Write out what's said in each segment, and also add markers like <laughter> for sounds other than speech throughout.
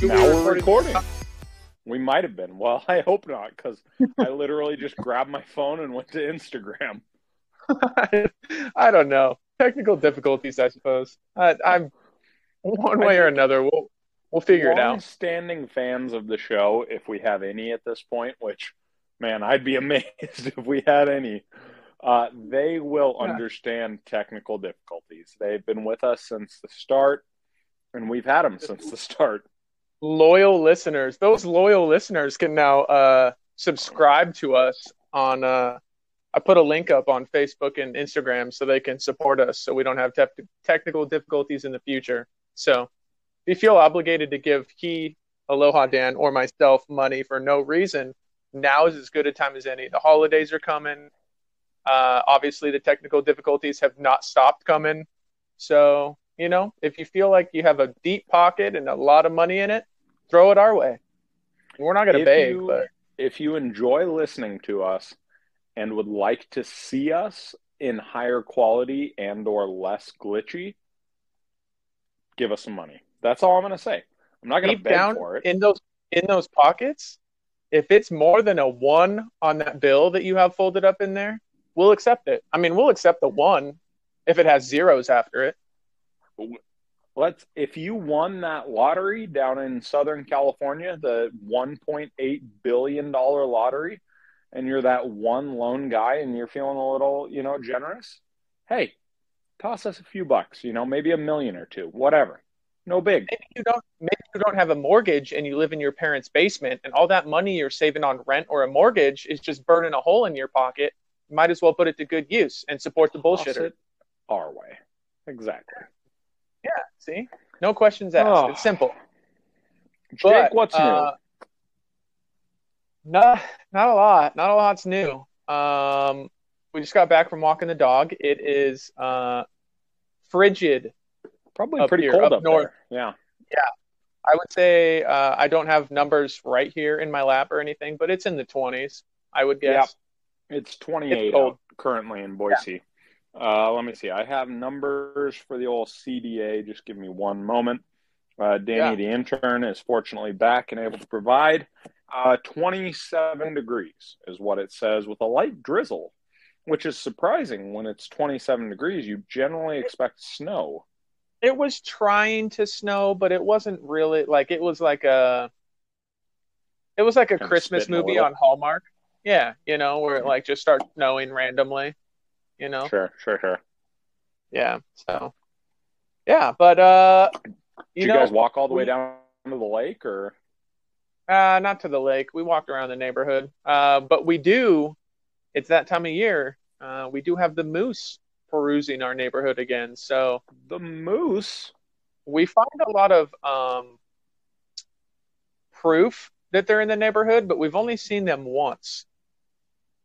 maybe now we we're recorded- recording. We might have been. Well, <laughs> I hope not, because I literally just grabbed my phone and went to Instagram. <laughs> I don't know. Technical difficulties, I suppose. I, I'm one way or another. We'll we'll figure it out. Standing fans of the show, if we have any at this point, which, man, I'd be <laughs> amazed if we had any. Uh, they will Yeah. understand technical difficulties. They've been with us since the start, and we've had them since the start. Loyal listeners, those loyal listeners can now uh, subscribe to us on. Uh, I put a link up on Facebook and Instagram so they can support us, so we don't have tef- technical difficulties in the future. So, if you feel obligated to give he, Aloha Dan, or myself money for no reason, now is as good a time as any. The holidays are coming. Uh, obviously, the technical difficulties have not stopped coming. So, you know, if you feel like you have a deep pocket and a lot of money in it, throw it our way. We're not going to If beg, you- but If you enjoy listening to us and would like to see us in higher quality and or less glitchy, give us some money. That's all I'm going to say. I'm not going to deep beg down for it. in those in those pockets, if it's more than a one on that bill that you have folded up in there, we'll accept it. I mean, we'll accept the one if it has zeros after it. Let's if you won that lottery down in Southern California, the 1.8 billion dollar lottery, and you're that one lone guy and you're feeling a little, you know, generous, hey, toss us a few bucks, you know, maybe a million or two, whatever. No big. Maybe you don't maybe you don't have a mortgage and you live in your parents' basement and all that money you're saving on rent or a mortgage is just burning a hole in your pocket. You might as well put it to good use and support the bullshitter. our way. Exactly. Yeah, see? No questions asked. Oh. It's simple. Jake, But, what's uh, Not not a lot. Not a lot's new. Um, we just got back from walking the dog. It is uh, frigid. Probably pretty here, cold up up, north. there. Yeah. I would say uh, I don't have numbers right here in my lap or anything, but it's in the twenties. I would guess. It's 28 It's cold. currently in Boise. Uh, let me see. I have numbers for the old CDA. Just give me one moment. Uh, Danny, Yeah. the intern, is fortunately back and able to provide. Uh, 27 degrees is what it says with a light drizzle, which is surprising when it's 27 degrees. You generally expect snow. It was trying to snow, but it wasn't really like it was like a. It was like a Kinda Christmas a movie on Hallmark. Yeah, you know, where it like just starts snowing randomly. You know. Sure, sure, sure. Yeah. So. Yeah, but uh, Did you you, know, guys walk all the way down to the lake, or Uh, not to the lake. We walked around the neighborhood. Uh, but we do. It's that time of year. Uh, we do have the moose perusing our neighborhood again. So the moose? we find a lot of um, proof that they're in the neighborhood, but we've only seen them once.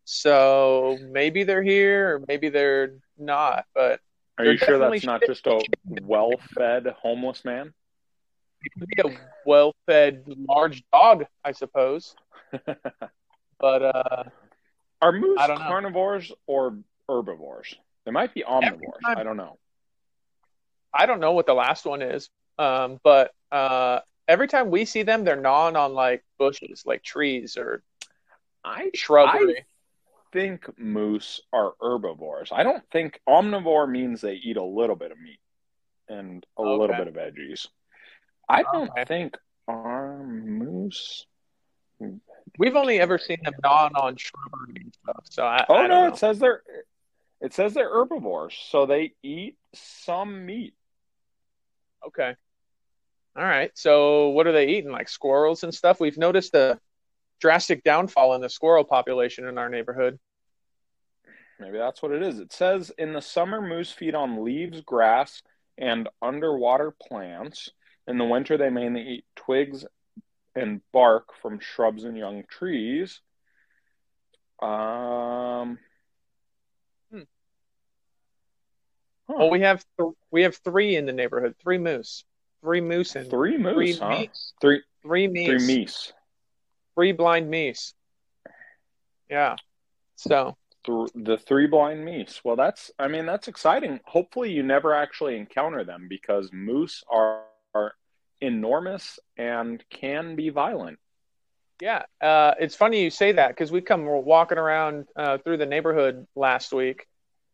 So maybe they're here, or maybe they're not. But Are you sure that's not just a well-fed homeless man? it could be a well-fed large dog, I suppose. <laughs> But uh, Are moose I don't know. carnivores or herbivores? They might be omnivores. time- I don't know. I don't know what the last one is, um, but uh, every time we see them, they're gnawing on like bushes, like trees or I shrubbery. Think moose are herbivores. I don't think omnivore means they eat a little bit of meat and a Okay. little bit of veggies. I don't Okay. think are moose. We've only ever seen them gnawing on shrubbery and stuff. So I, Oh I no, know. it says they're it says they're herbivores, so they eat some meat. Okay. All right. So what are they eating? Like squirrels and stuff? We've noticed a drastic downfall in the squirrel population in our neighborhood. Maybe that's what it is. It says in the summer, moose feed on leaves, grass, and underwater plants. In the winter, they mainly eat twigs and bark from shrubs and young trees. Um. Hmm. huh. Well, we have th- we have three in the neighborhood. Three moose. Three moose and three moose, three huh? meese. Three, Three three meese. meese. Three blind meese. Yeah. So Th- the three blind meese. Well, that's, I mean, that's exciting. Hopefully, you never actually encounter them because moose are, are enormous and can be violent. Yeah, uh, it's funny you say that because we come walking around uh, through the neighborhood last week.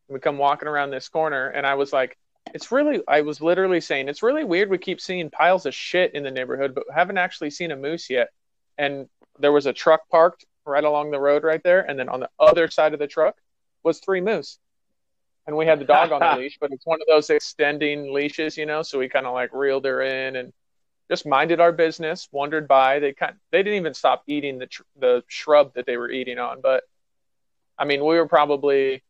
We come walking around this corner, and I was like, "It's really." I was literally saying, "It's really weird. We keep seeing piles of shit in the neighborhood, but haven't actually seen a moose yet." And there was a truck parked right along the road right there, and then on the other side of the truck was three moose. And we had the dog on the <laughs> leash, but it's one of those extending leashes, you know. So we kind of like reeled her in and just minded our business, wandered by. They kind they didn't even stop eating the tr- the shrub that they were eating on, but I mean, we were probably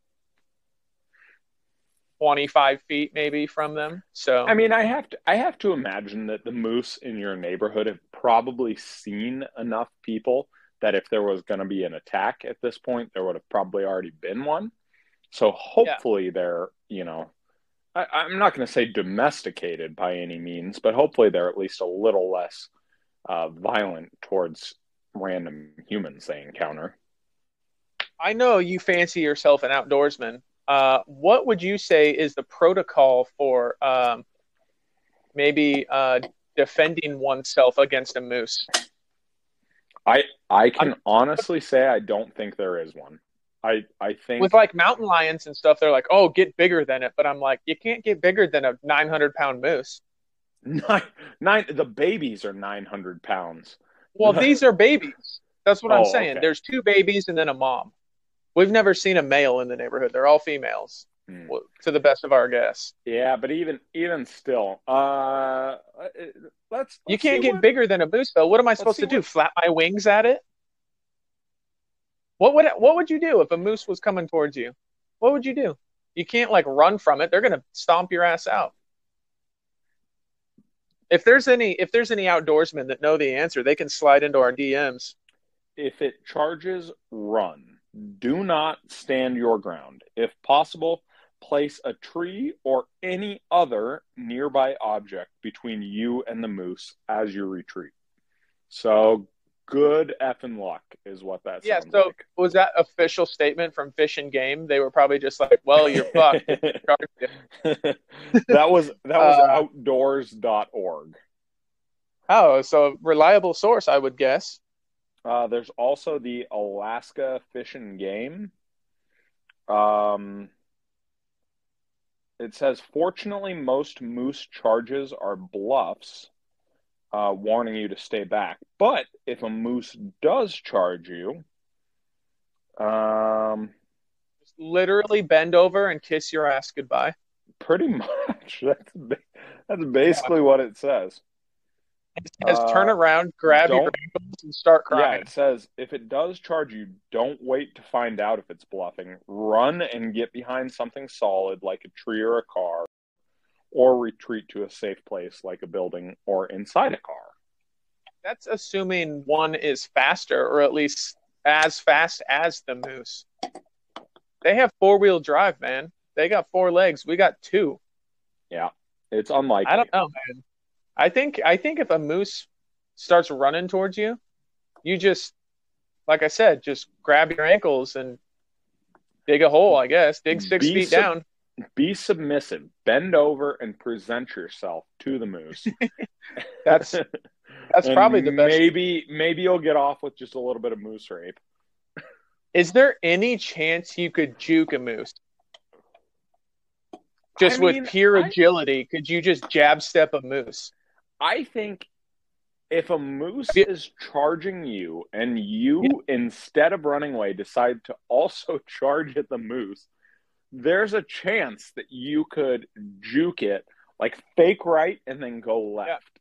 25 feet maybe from them. So I mean, I have to I have to imagine that the moose in your neighborhood have probably seen enough people that if there was going to be an attack at this point, there would have probably already been one. So hopefully yeah. they're, you know, I, am not going to say domesticated by any means, but hopefully they're at least a little less uh, violent towards random humans they encounter. I know you fancy yourself an outdoorsman. Uh, what would you say is the protocol for um, maybe uh, defending oneself against a moose? I I can honestly say I don't think there is one. I I think with like mountain lions and stuff, they're like, oh, get bigger than it. But I'm like, you can't get bigger than a 900 pound moose. <laughs> Nine, nine. The babies are 900 pounds. Well, <laughs> these are babies. That's what oh, I'm saying. Okay. There's two babies and then a mom. We've never seen a male in the neighborhood. They're all females, hmm. to the best of our guess. Yeah, but even even still, uh, let's, let's you can't get what... bigger than a moose, though. What am I supposed to do? What... Flap my wings at it? What would what would you do if a moose was coming towards you? What would you do? You can't like run from it. They're gonna stomp your ass out. If there's any if there's any outdoorsmen that know the answer, they can slide into our DMs. If it charges, run. Do not stand your ground. If possible, place a tree or any other nearby object between you and the moose as you retreat. So good effing luck is what that yeah so like. was that official statement from fish and game? They were probably just like well you're fucked. <laughs> <laughs> That was that was uh, outdoors.org oh so reliable source i would guess. Uh, there's also the alaska fish and game. Um it says fortunately most moose charges are bluffs uh, warning you to stay back. But if a moose does charge you, um, Just literally bend over and kiss your ass goodbye. Pretty <laughs> much. That's that's basically yeah. what it says. It says uh, turn around, grab your ankles, and start crying. Yeah, it says if it does charge you, don't wait to find out if it's bluffing. Run and get behind something solid like a tree or a car or retreat to a safe place like a building or inside a car. That's assuming one is faster or at least as fast as the moose. They have four wheel drive, man. They got four legs. We got two. Yeah. It's unlikely. I don't know, man. I think I think if a moose starts running towards you, you just like I said, just grab your ankles and dig a hole, I guess. Dig six Be feet down be submissive, bend over, and present yourself to the moose. <laughs> that's that's <laughs> probably the best. Maybe maybe you'll get off with just a little bit of moose rape. <laughs> Is there any chance you could juke a moose? Just I mean, with pure I, agility, could you just jab step a moose? I think if a moose is charging you and you, yeah. instead of running away, decide to also <laughs> charge at the moose, there's a chance that you could juke it like fake right and then go left.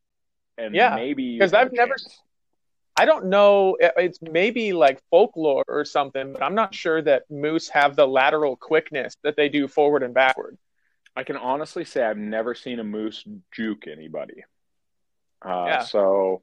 Yeah. And yeah. maybe because I've never I don't know it's maybe like folklore or something, but I'm not sure that moose have the lateral quickness that they do forward and backward. I can honestly say I've never seen a moose juke anybody. Uh, yeah. so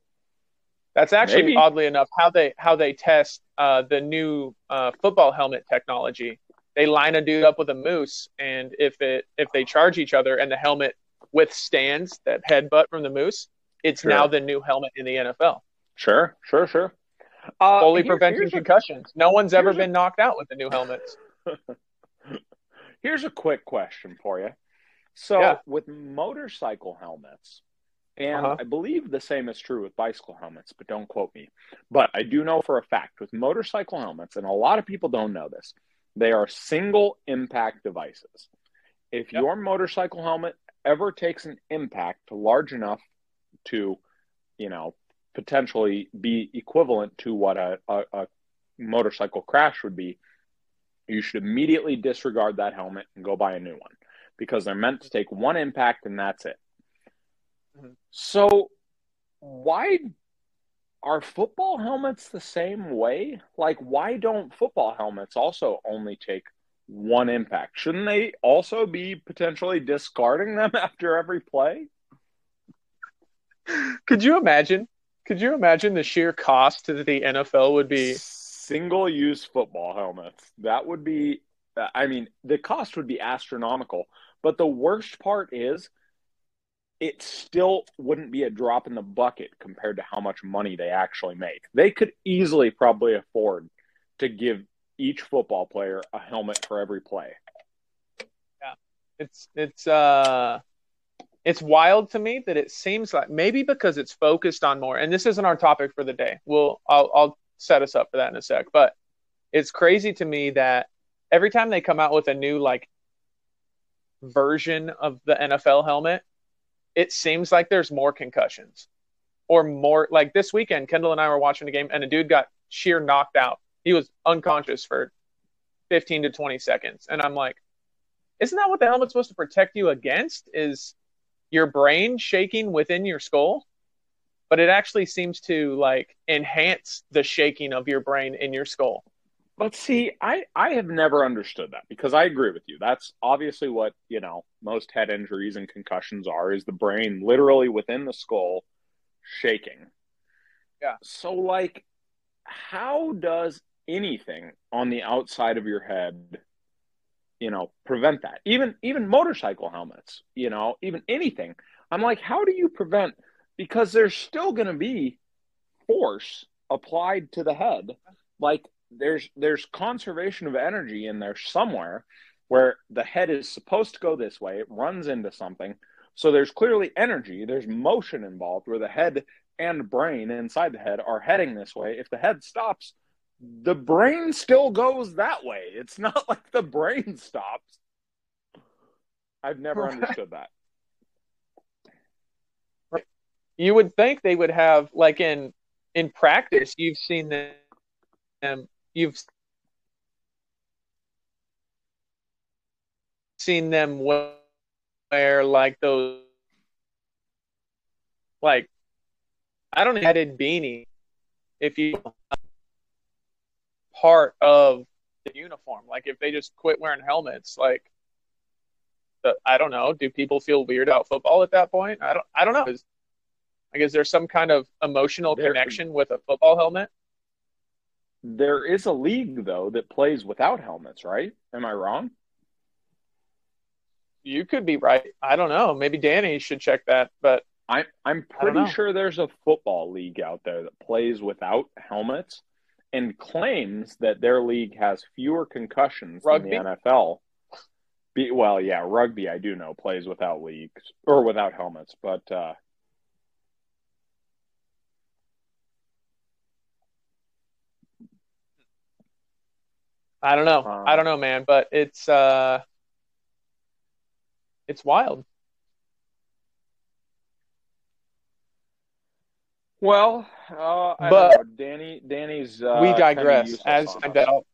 that's actually maybe. oddly enough how they how they test uh, the new uh, football helmet technology they line a dude up with a moose, and if it if they charge each other and the helmet withstands that headbutt from the moose, it's sure. now the new helmet in the NFL. Sure, sure, sure. Uh, Fully here, preventing concussions. A, no one's ever been a, knocked out with the new helmets. <laughs> here's a quick question for you. So, yeah. with motorcycle helmets, And Uh-huh. I believe the same is true with bicycle helmets, but don't quote me. But I do know for a fact with motorcycle helmets, and a lot of people don't know this, they are single impact devices. If Yep. your motorcycle helmet ever takes an impact large enough to, you know, potentially be equivalent to what a, a, a motorcycle crash would be, you should immediately disregard that helmet and go buy a new one because they're meant to take one impact and that's it. So, why are football helmets the same way? Like, why don't football helmets also only take one impact? Shouldn't they also be potentially discarding them <laughs> after every play? Could you imagine? Could you imagine the sheer cost that the NFL would be? Single use football helmets. That would be, I mean, the cost would be astronomical. But the worst part is, it still wouldn't be a drop in the bucket compared to how much money they actually make. They could easily probably afford to give each football player a helmet for every play. Yeah. It's it's uh it's wild to me that it seems like maybe because it's focused on more, and this isn't our topic for the day. We'll I'll I'll set us up for that in a sec. But it's crazy to me that every time they come out with a new like version of the NFL helmet, it seems like there's more concussions or more like this weekend Kendall and I were watching a game and a dude got sheer knocked out. He was unconscious for 15 to 20 seconds. And I'm like, isn't that what the helmet's supposed to protect you against? Is your brain shaking within your skull? But it actually seems to like enhance the shaking of your brain in your skull. But see, I, I have never understood that because I agree with you. That's obviously what, you know, most head injuries and concussions are is the brain literally within the skull shaking. Yeah. So like how does anything on the outside of your head, you know, prevent that? Even even motorcycle helmets, you know, even anything. I'm like, how do you prevent because there's still going to be force applied to the head. Like there's there's conservation of energy in there somewhere where the head is supposed to go this way, it runs into something. So there's clearly energy, there's motion involved where the head and brain inside the head are heading this way. If the head stops, the brain still goes that way. It's not <laughs> like the brain stops. I've never understood that. You would think they would have like in in practice, you've seen them you've seen them wear like those like I don't know headed beanie if you part of the uniform. Like if they just quit wearing helmets like the, I don't know do people feel weird about football at that point? I don't I don't know. Is like is there some kind of emotional connection with a football helmet There is a league though that plays without helmets, right? Am I wrong? you could be right I don't know maybe Danny should check that but I'm I'm pretty sure there's a football league out there that plays without helmets and claims that their league has fewer concussions Rugby? than the NFL. Be, well, yeah, rugby I do know plays without leagues or without helmets, but uh, I don't know. Um, I don't know, man, but it's uh it's wild. well, uh, I But-. Danny Danny's uh, we digress. As I doubt.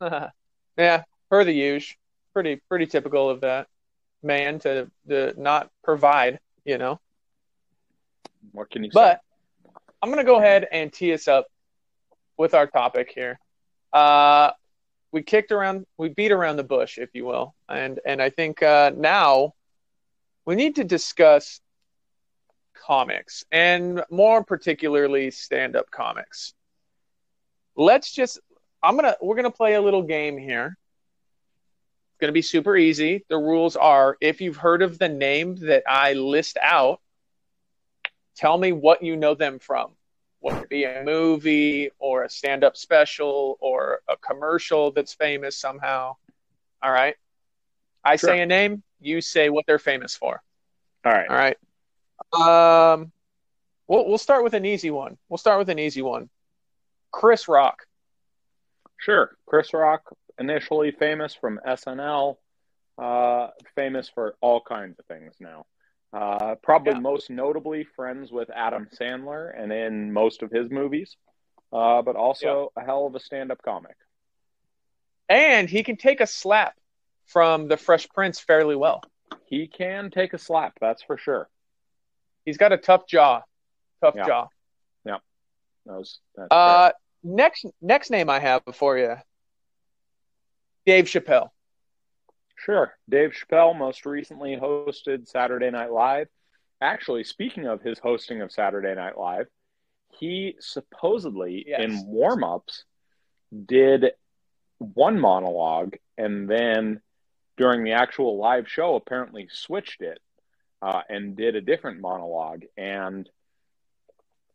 <laughs> yeah, per the usual. Pretty pretty typical of that man to to not provide, you know. What can you say? I'm gonna go ahead and tee us up with our topic here. Uh, we kicked around, we beat around the bush, if you will, and and I think uh, now we need to discuss comics and more particularly stand-up comics. Let's just, I'm gonna, we're gonna play a little game here. It's gonna be super easy. The rules are: if you've heard of the name that I list out, tell me what you know them from. Whether it be a movie or a stand up special or a commercial that's famous somehow. All right. I Sure. say a name, you say what they're famous for. All right. All right. Um, we'll we'll start with an easy one. We'll start with an easy one. Chris Rock. Sure. Chris Rock, initially famous from SNL, uh, famous for all kinds of things now. Uh, probably Yeah. most notably friends with Adam Sandler and in most of his movies, uh, but also a hell of a stand up comic. And he can take a slap from the Fresh Prince fairly well. He can take a slap, that's for sure. He's got a tough jaw. Tough Yeah. jaw. That was, that's Uh, next next name I have for you, Dave Chappelle. Sure. Dave Chappelle most recently hosted Saturday Night Live. Actually, speaking of his hosting of Saturday Night Live, he supposedly Yes. in warm ups did one monologue and then during the actual live show apparently switched it uh, and did a different monologue. And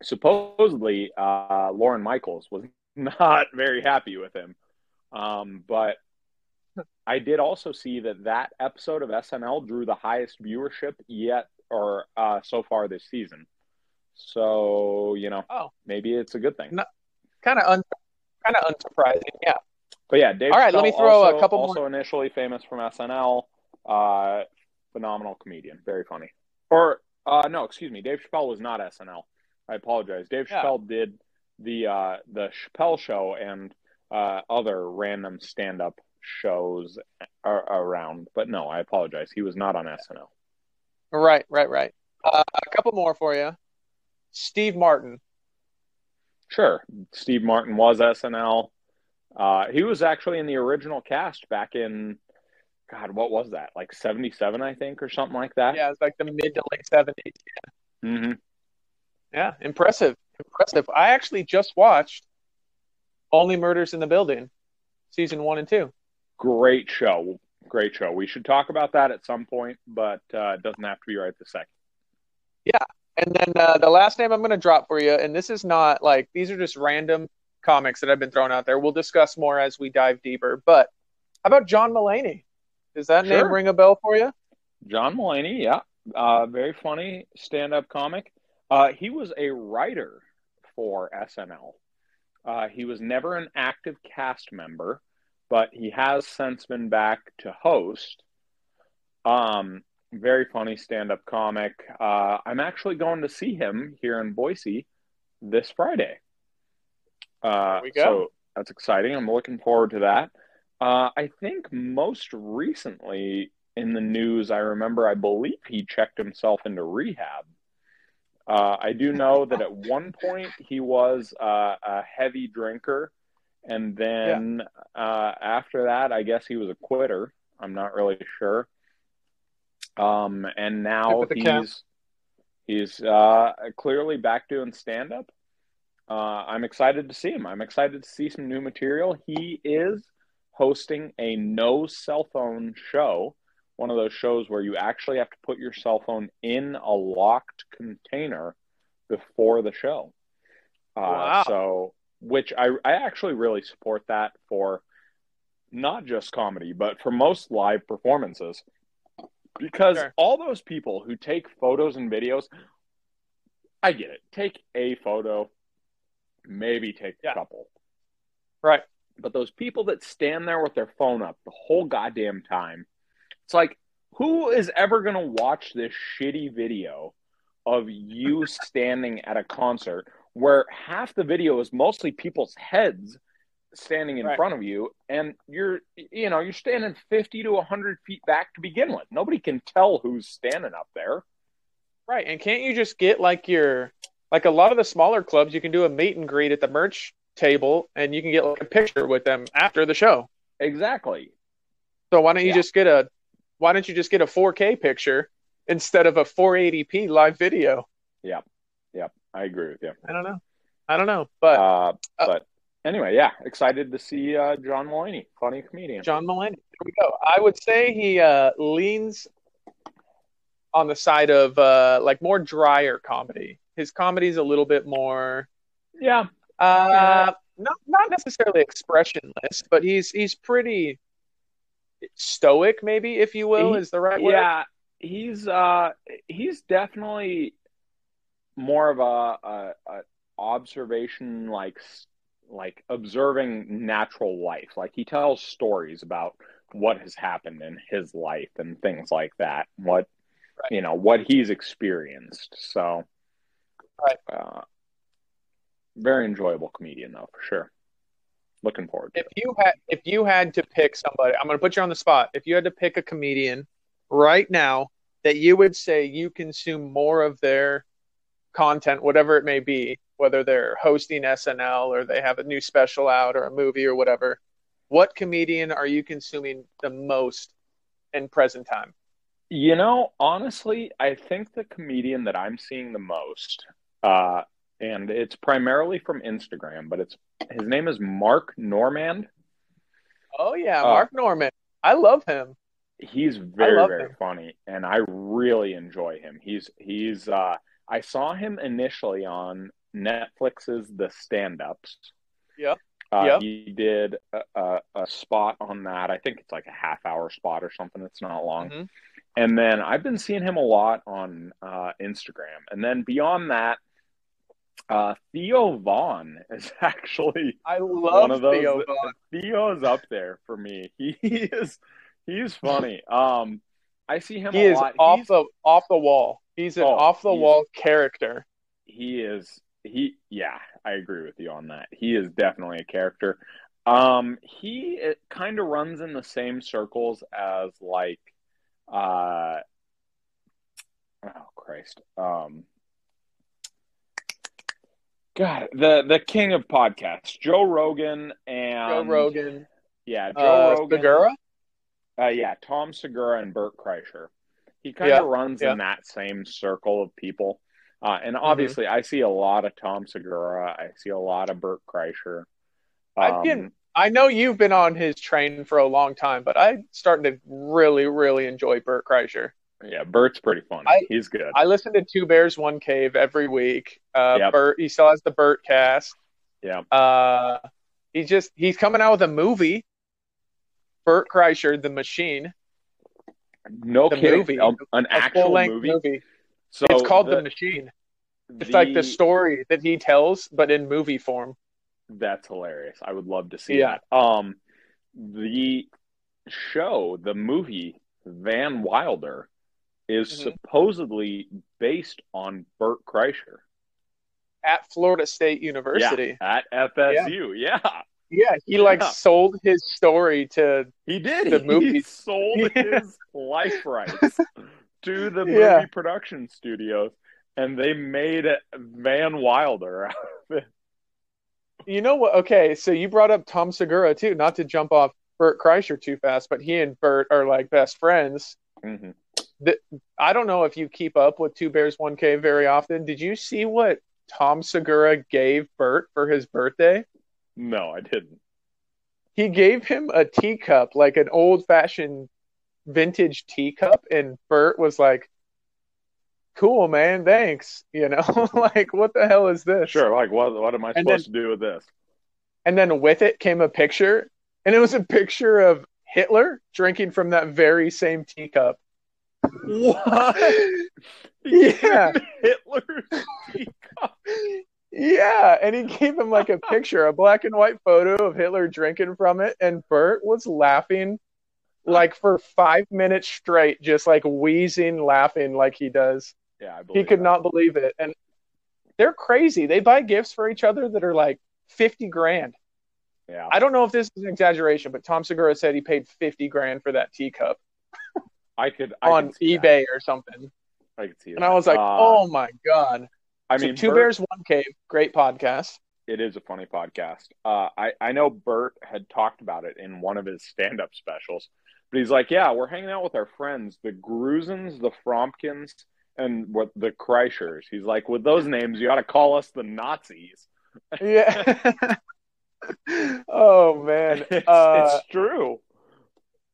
supposedly, uh, Lorne Michaels was <laughs> not very happy with him. Um, but I did also see that that episode of SNL drew the highest viewership yet, or uh, so far this season. So you know, Oh. maybe it's a good thing. Kind of un, kind of unsurprising. Yeah. But yeah, Dave. All right, let me Chappelle throw a also, couple more- Also, initially famous from SNL, uh, phenomenal comedian, very funny. Or uh, no, excuse me, Dave Chappelle was not SNL. I apologize. Dave Yeah. Chappelle did the uh, the Chappelle Show and uh, other random stand up shows ar- around. But no, I apologize. He was not on SNL. Right. Right. Right. Uh, a couple more for you. Steve Martin. Sure, Steve Martin was SNL. Uh, he was actually in the original cast back in, God, what was that? Like '77, I think, or something like that. Yeah, it's like the mid to late seventies. Yeah. Mm-hmm. Yeah, impressive, impressive. I actually just watched Only Murders in the Building, season one and two. Great show. Great show. We should talk about that at some point, but uh, it doesn't have to be right this second. Yeah. And then uh, the last name I'm going to drop for you, and this is not like these are just random comics that I've been thrown out there. We'll discuss more as we dive deeper. But how about John Mulaney? Does that name ring a bell for you? John Mulaney, yeah, uh, very funny stand-up comic. Uh, he was a writer for SNL. Uh, he was never an active cast member, but he has since been back to host. Um, very funny stand-up comic. Uh, I'm actually going to see him here in Boise this Friday. Uh, we go. So that's exciting. I'm looking forward to that. Uh, I think most recently in the news, I remember, I believe he checked himself into rehab. Uh, I do know that at one point he was uh, a heavy drinker, and then uh, after that, I guess he was a quitter. I'm not really sure. Um, and now the cap. he's he's uh, clearly back doing stand up. Uh, I'm excited to see him. I'm excited to see some new material. He is hosting a no cell phone show, one of those shows where you actually have to put your cell phone in a locked container before the show. Uh, Wow. So, which I, I actually really support that for not just comedy, but for most live performances. Because Sure. all those people who take photos and videos, I get it. Take a photo, maybe take Yeah. a couple. Right. But those people that stand there with their phone up the whole goddamn time, it's like, who is ever going to watch this shitty video of you standing at a concert where half the video is mostly people's heads standing in Right. front of you and you're you know you're standing 50 to 100 feet back to begin with nobody can tell who's standing up there Right. And can't you just get like your like a lot of the smaller clubs, you can do a meet and greet at the merch table and you can get like a picture with them after the show. exactly So why don't you Yeah. just get a why don't you just get a 4K picture instead of a 480p live video? I agree with you I don't know. I don't know. But uh, uh, but anyway yeah excited to see uh, john Mulaney, funny comedian John Mulaney. There we go. I would say he uh, leans on the side of uh, like more drier comedy. His comedy's a little bit more yeah uh, not not necessarily expressionless, but he's he's pretty stoic, maybe if you will, He- is the right word. Yeah, he's uh he's definitely more of a, a, a observation like like observing natural life. Like he tells stories about what has happened in his life and things like that. What Right. you know, what he's experienced. So Right. uh very enjoyable comedian though, for sure. Looking forward to If you had if you had to pick somebody, I'm going to put you on the spot. If you had to pick a comedian right now that you would say you consume more of their content, whatever it may be, whether they're hosting SNL or they have a new special out or a movie or whatever, what comedian are you consuming the most in present time? You know, honestly, I think the comedian that I'm seeing the most, uh, and it's primarily from Instagram, but it's his name is Mark Normand. Oh yeah, Uh, Mark Normand. I love him. He's very, very him. funny, and I really enjoy him. He's he's uh, I saw him initially on Netflix's The Stand Ups. Yeah. Uh, Yep. He did a, a, a spot on that. I think it's like a half hour spot or something. It's not long. Mhm. And then I've been seeing him a lot on uh, Instagram. And then beyond that, uh, Theo Von is <laughs> actually I love one of those. Theo Von. Theo's up there for me. <laughs> He is he's funny. Um, I see him He a is lot. off He's- the off the wall. He's an Oh, off the wall character. he is he yeah i agree with you on that he is definitely a character um he it kind of runs in the same circles as like uh oh christ um god the the king of podcasts joe rogan and Joe Rogan, yeah joe uh, rogan Segura. uh, yeah, Tom Segura and Bert Kreischer. He kind Yeah, of runs yeah. in that same circle of people. Uh, and Mm-hmm. obviously, I see a lot of Tom Segura. I see a lot of Bert Kreischer. I've Um, been- I know you've been on his train for a long time, but I'm starting to really, really enjoy Bert Kreischer. yeah, Bert's pretty funny. I- He's good. I listen to Two Bears One Cave every week. Uh, Yep. Bert, he still has the Bertcast. yeah, Uh, he just he's coming out with a movie. Bert Kreischer, the Machine, no the kidding. movie. Um, an a actual movie. movie. So it's called the, the, Machine. It's like the story that he tells, but in movie form. That's hilarious. I would love to see Yeah. that. Um, the show, the movie Van Wilder, is Mhm. supposedly based on Bert Kreischer. At Florida State University. Yeah, at FSU. Yeah. Yeah, he like Yeah. sold his story to He did. The he movie. <laughs> sold his life rights to the <laughs> movie Yeah. production studios, and they made Van Wilder <laughs> out of it. You know what? Okay, so you brought up Tom Segura too. Not to jump off Bert Kreischer too fast, but he and Bert are like best friends. Mhm. I don't know if you keep up with Two Bears One Cave very often. Did you see what Tom Segura gave Bert for his birthday? No, I didn't. He gave him a teacup, like an old fashioned vintage teacup, and Bert was like, "Cool, man, thanks." <laughs> You know, <laughs> like what the hell is this? Sure. Like, what? What am I And supposed to do with this? And then with it came a picture, and it was a picture of Hitler drinking from that very same teacup. What? <laughs> Yeah. Hitler's teacup. Yeah, and he gave him like a <laughs> picture, a black and white photo of Hitler drinking from it, and Bert was laughing like for five minutes straight, just like wheezing, laughing like he does. Yeah, I He could that. not believe it. And they're crazy. They buy gifts for each other that are like 50 grand. Yeah. I don't know if this is an exaggeration, but Tom Segura said he paid 50 grand for that teacup I could I on could see that. eBay or something. I could see it, And. I was like, Uh, oh my God. I So mean, Two Bert- Bears, One Cave, great podcast. it is a funny podcast. Uh, I I know Bert had talked about it in one of his stand up specials, but he's like, yeah, we're hanging out with our friends, the Gruzins, the Fromkins, and what the Kreischers. He's like, with those names, you ought to call us the Nazis. <laughs> Yeah. <laughs> oh man, It's, uh, it's true.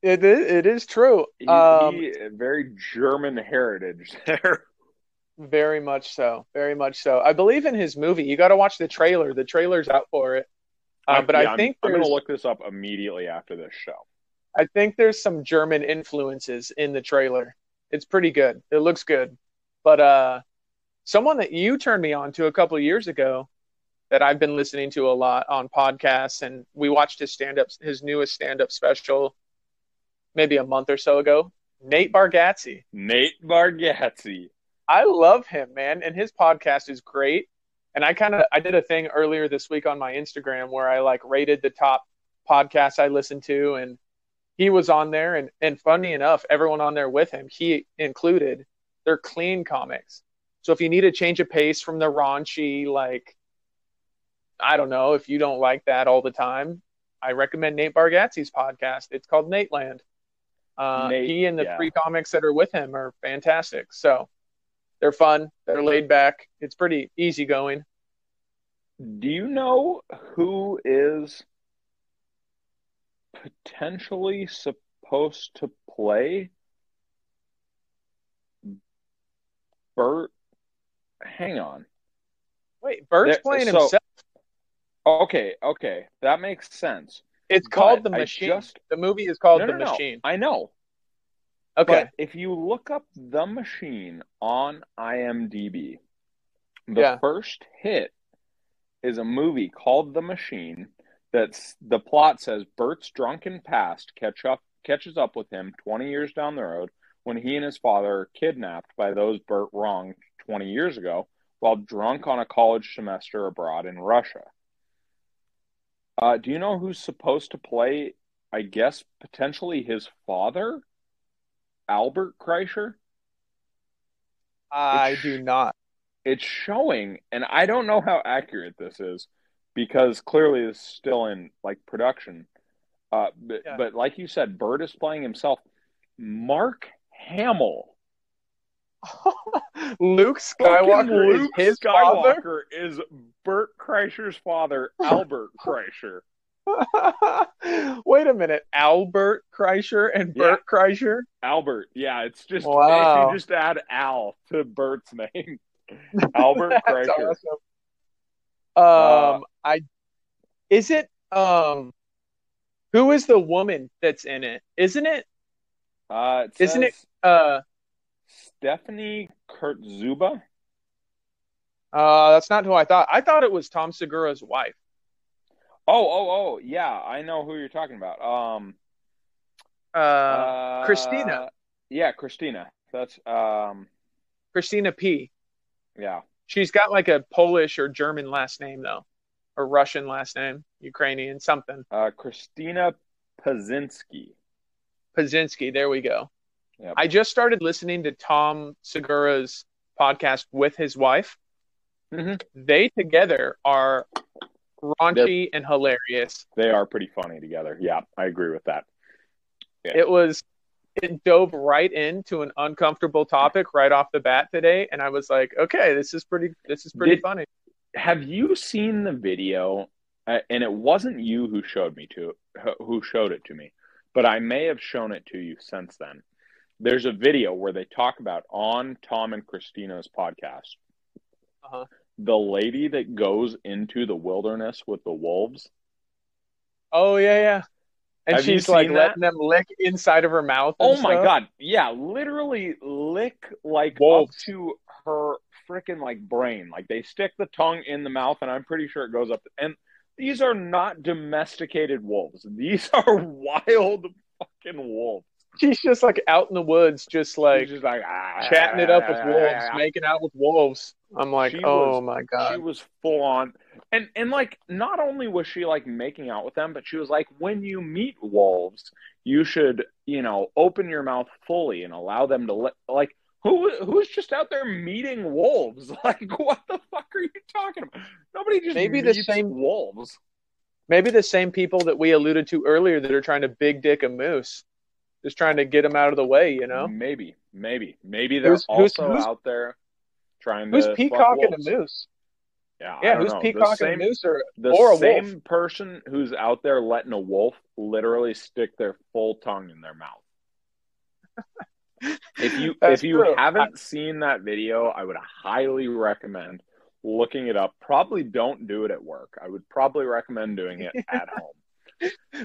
it is. It is true. He, Um, he very German heritage <laughs> there. Very much so. Very much so. I believe in his movie. You got to watch the trailer. The trailer's out for it. Uh, but yeah, I I'm- think I'm, going to look this up immediately after this show. I think there's some German influences in the trailer. It's pretty good. It looks good. But uh someone that you turned me on to a couple years ago that I've been listening to a lot on podcasts and we watched his stand up his newest stand up special maybe a month or so ago. Nate Bargatze. Nate Bargatze. I love him, man, and his podcast is great. And I kind of I did a thing earlier this week on my Instagram where I like rated the top podcasts I listened to and he was on there and and funny enough, everyone on there with him, he included, they're clean comics. So if you need a change of pace from the raunchy like I don't know, if you don't like that all the time, I recommend Nate Bargatze's podcast. It's called Nateland. Uh, Nate, he and the yeah. three comics that are with him are fantastic. So they're fun. They're laid back. It's pretty easygoing. Do you know who is potentially supposed to play Bert? Hang on. Wait, Bert's there, playing so, himself. Okay, okay, that makes sense. It's called but The Machine. Just, the movie is called no, The no, Machine. No. I know. Okay. But if you look up The Machine on IMDb, the yeah. first hit is a movie called The Machine. That's the plot says Bert's drunken past catch up catches up with him 20 years down the road when he and his father are kidnapped by those Bert wronged 20 years ago while drunk on a college semester abroad in Russia. Uh, do you know who's supposed to play? I guess potentially his father, Albert Kreischer. I do not. It's showing, and I don't know how accurate this is because clearly it's still in like production. Uh, but, yeah. but like you said, Bert is playing himself. Mark Hamill <laughs> Luke Skywalker Luke is his Skywalker father? is Bert Kreischer's father, Albert <laughs> Kreischer. <laughs> Wait a minute, Albert Kreischer and Bert yeah. Kreischer. Albert, yeah, it's just wow. you just add Al to Bert's name. <laughs> Albert Kreischer. Awesome. Um, uh, I is it um, who is the woman that's in it? Isn't it? Uh, it isn't it uh Stephanie Kurtzuba? Uh, that's not who I thought. I thought it was Tom Segura's wife. Oh, oh, oh, yeah, I know who you're talking about. Um, uh, uh Christina. Yeah, Christina. That's um, Christina P. Yeah, she's got like a Polish or German last name though, or Russian last name, Ukrainian something. Uh, Christina Pazsitzky. Pazsitzky. There we go. Yep. I just started listening to Tom Segura's podcast with his wife. Mm-hmm. They together are raunchy and hilarious. They are pretty funny together. Yeah, I agree with that. Yeah. It was it dove right into an uncomfortable topic right off the bat today, and I was like, okay, this is pretty. This is pretty Did, funny. Have you seen the video? Uh, and it wasn't you who showed me to who showed it to me, but I may have shown it to you since then there's a video where they talk about on Tom and Christina's podcast. Uh-huh. The lady that goes into the wilderness with the wolves. Oh yeah, yeah. And Have she's like letting them lick inside of her mouth. Oh my god, yeah, literally lick like wolves. up to her freaking like brain. Like they stick the tongue in the mouth, and I'm pretty sure it goes up. And these are not domesticated wolves. These <laughs> are wild fucking wolves she's just like out in the woods, just like, just like ah, chatting it up with wolves, ah, making out with wolves. I'm like, oh was, my god, she was full on, and and like not only was she like making out with them, but she was like, when you meet wolves, you should you know open your mouth fully and allow them to let like. Who who's just out there meeting wolves? <laughs> Like what the fuck are you talking about? Nobody just maybe the same wolves. Maybe the same people that we alluded to earlier that are trying to big dick a moose just trying to get them out of the way, you know? Maybe, maybe, maybe they're who's, also who's, out there trying who's to. Who's peacocking a moose? Yeah, yeah. Who's know. peacocking a moose or the or a same wolf? person who's out there letting a wolf literally stick their full tongue in their mouth? <laughs> if you if you true. haven't I, seen that video, I would highly recommend looking it up. Probably don't do it at work. I would probably recommend doing it at <laughs> home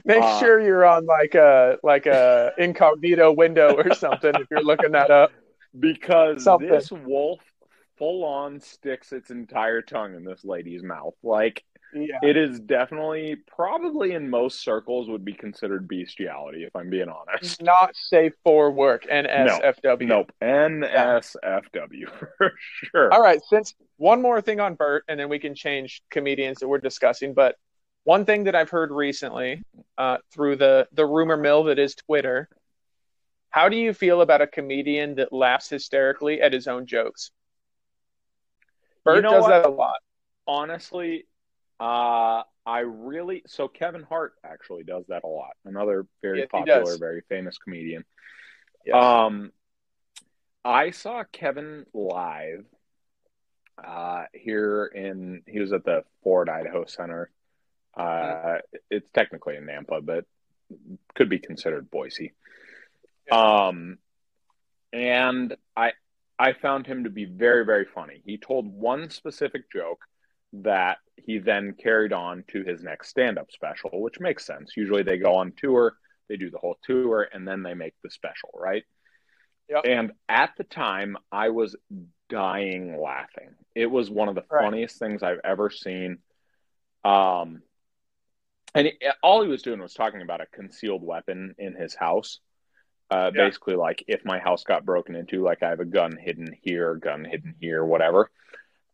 Make Uh, sure you're on like a like a incognito window or something if you're looking that up. <laughs> because Something. this wolf full on sticks its entire tongue in this lady's mouth. Like Yeah. it is definitely probably in most circles would be considered bestiality if I'm being honest. Not safe for work. NSFW. Nope. NSFW <laughs> for sure. All right, since one more thing on Bert, and then we can change comedians that we're discussing. But one thing that I've heard recently uh, through the the rumor mill that is Twitter. How do you feel about a comedian that laughs hysterically at his own jokes? Bert You know does what? that a lot. honestly, uh, I really so Kevin Hart actually does that a lot. Another very Yes, popular, very famous comedian. Yes. Um, I saw Kevin live uh, here in he was at the Ford Idaho Center. Uh, it's technically in Nampa, but could be considered Boise. Um, and I I found him to be very very funny. He told one specific joke that he then carried on to his next stand-up special, which makes sense. Usually they go on tour, they do the whole tour, and then they make the special, right? Yep. And at the time, I was dying laughing. It was one of the Right. funniest things I've ever seen. Um, and it, all he was doing was talking about a concealed weapon in his house. Uh, Yeah. Basically, like if my house got broken into, like I have a gun hidden here, gun hidden here, whatever.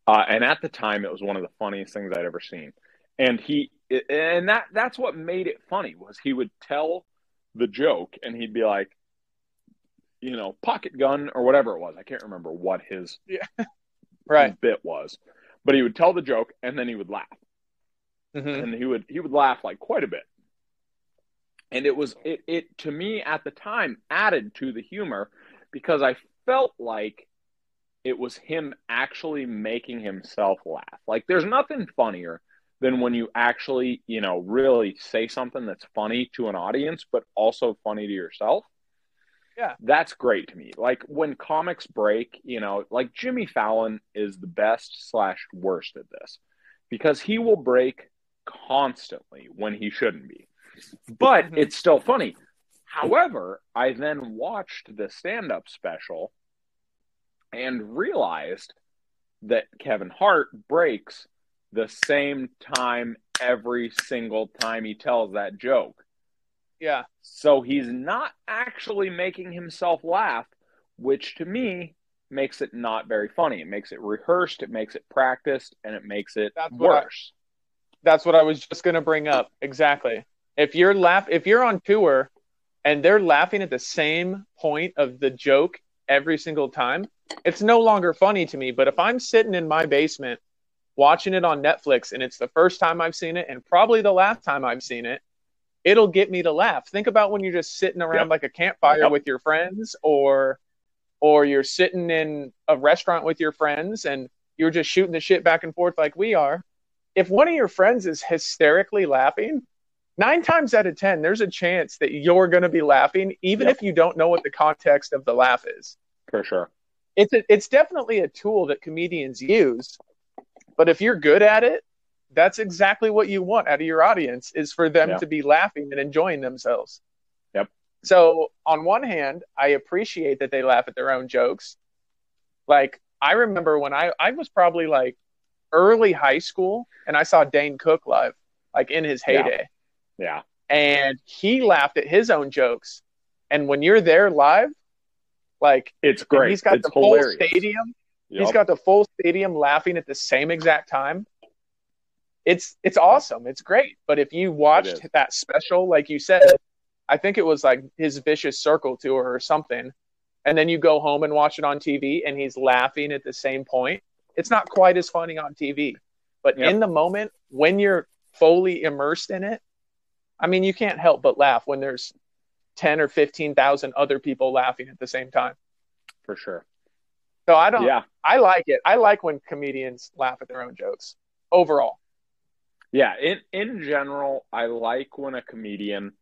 Uh, and at the time, it was one of the funniest things I'd ever seen. And he, and that that's what made it funny was he would tell the joke, and he'd be like, you know, pocket gun or whatever it was. I can't remember what his <laughs> Right. bit was, but he would tell the joke, and then he would laugh hmm and he would he would laugh like quite a bit and it was it, it to me at the time added to the humor because i felt like it was him actually making himself laugh like there's nothing funnier than when you actually you know really say something that's funny to an audience but also funny to yourself Yeah. that's great to me like when comics break you know like jimmy fallon is the best slash worst at this because he will break constantly when he shouldn't be. But Mhm. it's still funny. However, I then watched the stand up special and realized that Kevin Hart breaks the same time every single time he tells that joke. Yeah. So he's not actually making himself laugh, which to me makes it not very funny. It makes it rehearsed, it makes it practiced, and it makes it That's what I- worse. That's what I was just going to bring up. Exactly. If you're laugh if you're on tour and they're laughing at the same point of the joke every single time, it's no longer funny to me, but if I'm sitting in my basement watching it on Netflix and it's the first time I've seen it and probably the last time I've seen it, it'll get me to laugh. Think about when you're just sitting around Yep. like a campfire Yep. with your friends or or you're sitting in a restaurant with your friends and you're just shooting the shit back and forth like we are if one of your friends is hysterically laughing, nine times out of 10, there's a chance that you're going to be laughing, even Yep. if you don't know what the context of the laugh is. For sure. It's, a, it's definitely a tool that comedians use. But if you're good at it, that's exactly what you want out of your audience is for them Yeah. to be laughing and enjoying themselves. Yep. So on one hand, I appreciate that they laugh at their own jokes. Like I remember when I I was probably like early high school and I saw Dane Cook live, like in his heyday. Yeah. And he laughed at his own jokes. And when you're there live, like It's great. he's got it's the full stadium, Yep. he's got the full stadium laughing at the same exact time. It's it's awesome. It's great. But if you watched that special, like you said, I think it was like his vicious circle tour or something, and then you go home and watch it on TV and he's laughing at the same point, it's not quite as funny on TV. But Yep. in the moment, when you're fully immersed in it, I mean, you can't help but laugh when there's 10 or 15,000 other people laughing at the same time. for sure. So I don't, Yeah. I like it. I like when comedians laugh at their own jokes overall. Yeah. In in general, I like when a comedian,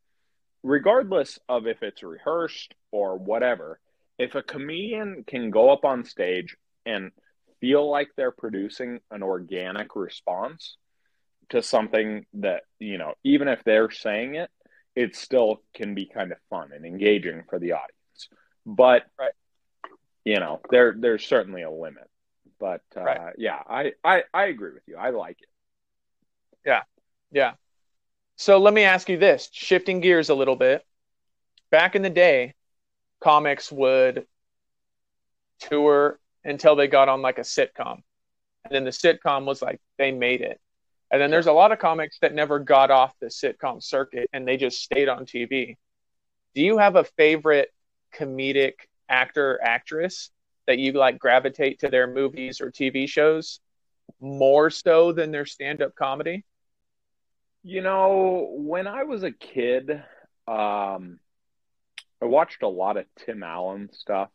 regardless of if it's rehearsed or whatever, if a comedian can go up on stage and feel like they're producing an organic response, to something that you know even if they're saying it it still can be kind of fun and engaging for the audience but right. you know there there's certainly a limit but uh, Right. yeah I, I i agree with you i like it Yeah. Yeah so let me ask you this, shifting gears a little bit. Back in the day, comics would tour until they got on like a sitcom. And then the sitcom was like they made it. And then there's a lot of comics that never got off the sitcom circuit and they just stayed on TV. Do you have a favorite comedic actor or actress that you like gravitate to their movies or TV shows more so than their stand-up comedy? You know, when I was a kid, um, I watched a lot of Tim Allen stuff.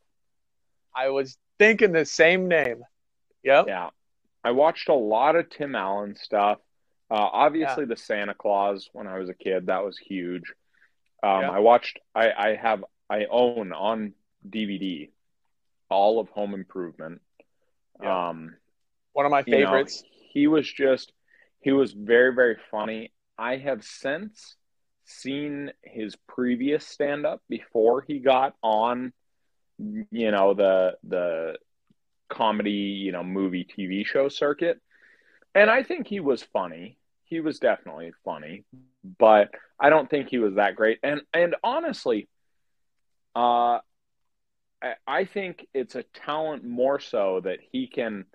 I was thinking the same name. Yep. Yeah, I watched a lot of Tim Allen stuff. Uh, obviously, the Santa Claus when I was a kid that was huge. Um, Yeah. I watched. I, I have. I own on DVD all of Home Improvement. Yeah. Um, One of my you know, favorites. he was just he was very very funny. I have since seen his previous stand up before he got on you know the the comedy, you know, movie TV show circuit. And I think he was funny. He was definitely funny, but I don't think he was that great. And and honestly, uh I, I think it's a talent more so that he can,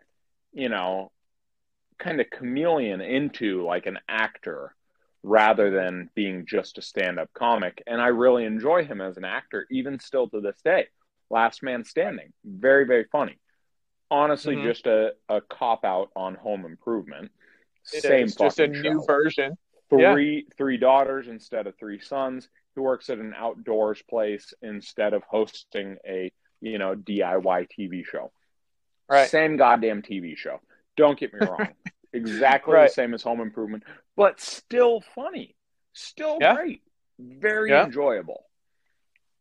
you know, kind of chameleon into like an actor rather than being just a stand-up comic. And I really enjoy him as an actor, even still to this day. Last Man Standing, very very funny. Honestly, Mhm. just a, a cop out on Home Improvement. It Same is just a fucking new show version. Yeah. three three daughters instead of three sons. Who works at an outdoors place instead of hosting a you know DIY TV show. Right. Same goddamn TV show. Don't get me <laughs> wrong. exactly Right. the same as Home Improvement, but still funny, still Yeah. great, very Yeah. enjoyable.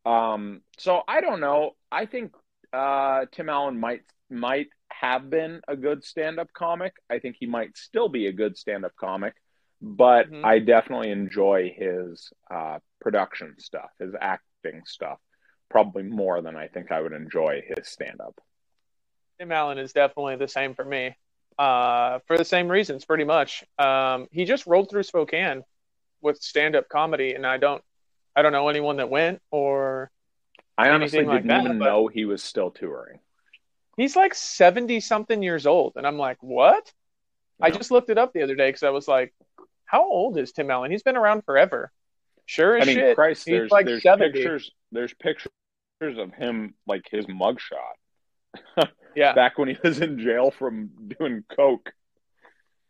Um, so I don't know. I think uh, Tim Allen might might have been a good stand-up comic. I think he might still be a good stand-up comic, but Mhm. I definitely enjoy his uh, production stuff, his acting stuff, probably more than I think I would enjoy his stand-up. Tim Allen is definitely the same for me. Uh, for the same reasons, pretty much. Um, he just rolled through Spokane with stand-up comedy, and I don't, I don't know anyone that went or I honestly didn't that, even but- know he was still touring. He's like 70 something years old. And I'm like, what? I just looked it up the other day because I was like, how old is Tim Allen? He's been around forever. Sure as I mean, shit. Christ, he's there's like there's 70. pictures there's pictures of him like his mugshot <laughs> Yeah. back when he was in jail from doing coke.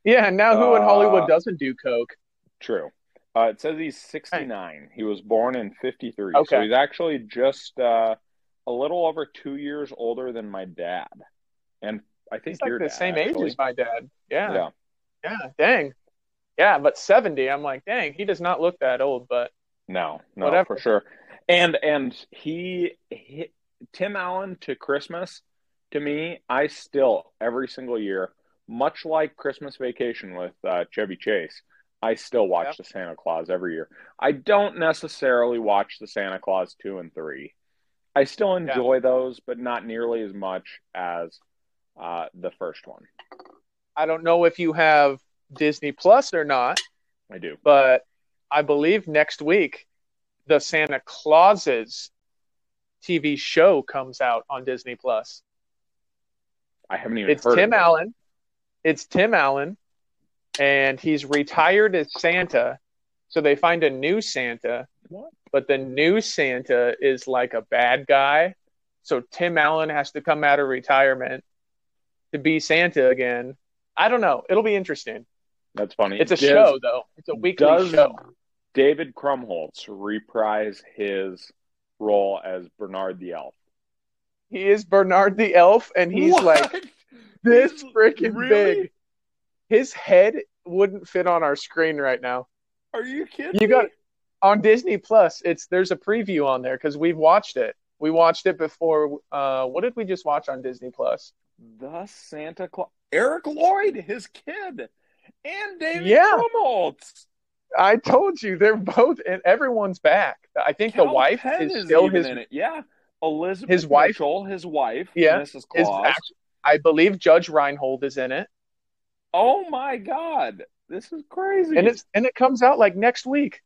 Yeah. And now who in Uh, Hollywood doesn't do Coke? True. Uh, it says he's 69. He was born in 53. So he's actually just uh, a little over two years older than my dad. And I think like your the dad, same age as my dad. Yeah. Yeah. Yeah. Dang. Yeah. But 70, I'm like, dang, he does not look that old. But No, no, Whatever. for sure. And and he, he Tim Allen to Christmas to me, I still every single year, much like Christmas Vacation with uh, Chevy Chase, I still watch Yep. the Santa Claus every year. I don't necessarily watch the Santa Claus two and three. I still enjoy those, but not nearly as much as uh, the first one. I don't know if you have Disney Plus or not, I do. but I believe next week the Santa Clauses TV show comes out on Disney Plus. I haven't even It's Tim. Allen. It's Tim Allen, and he's retired as Santa. So they find a new Santa, What? But the new Santa is like a bad guy. So Tim Allen has to come out of retirement to be Santa again. I don't know. It'll be interesting. That's funny. It's a Does- show though. It's a weekly does show. David Krumholtz reprise his role as Bernard the Elf. He is Bernard the Elf, and he's What? like <laughs> this freaking really? big. His head wouldn't fit on our screen right now. Are you kidding? You got me? On Disney Plus. It's there's a preview on there because we've watched it. We watched it before. Uh, what did we just watch on Disney Plus? the Santa Claus. Eric Lloyd, his kid. and David Yeah. Krumholtz. I told you they're both, and everyone's back. I think the wife Penn is still his. in it. Yeah, Elizabeth his wife- Mitchell, his wife, Yeah, Mrs. Is Claus. I believe Judge Reinhold is in it, oh my God, this is crazy. and it's and it comes out like next week.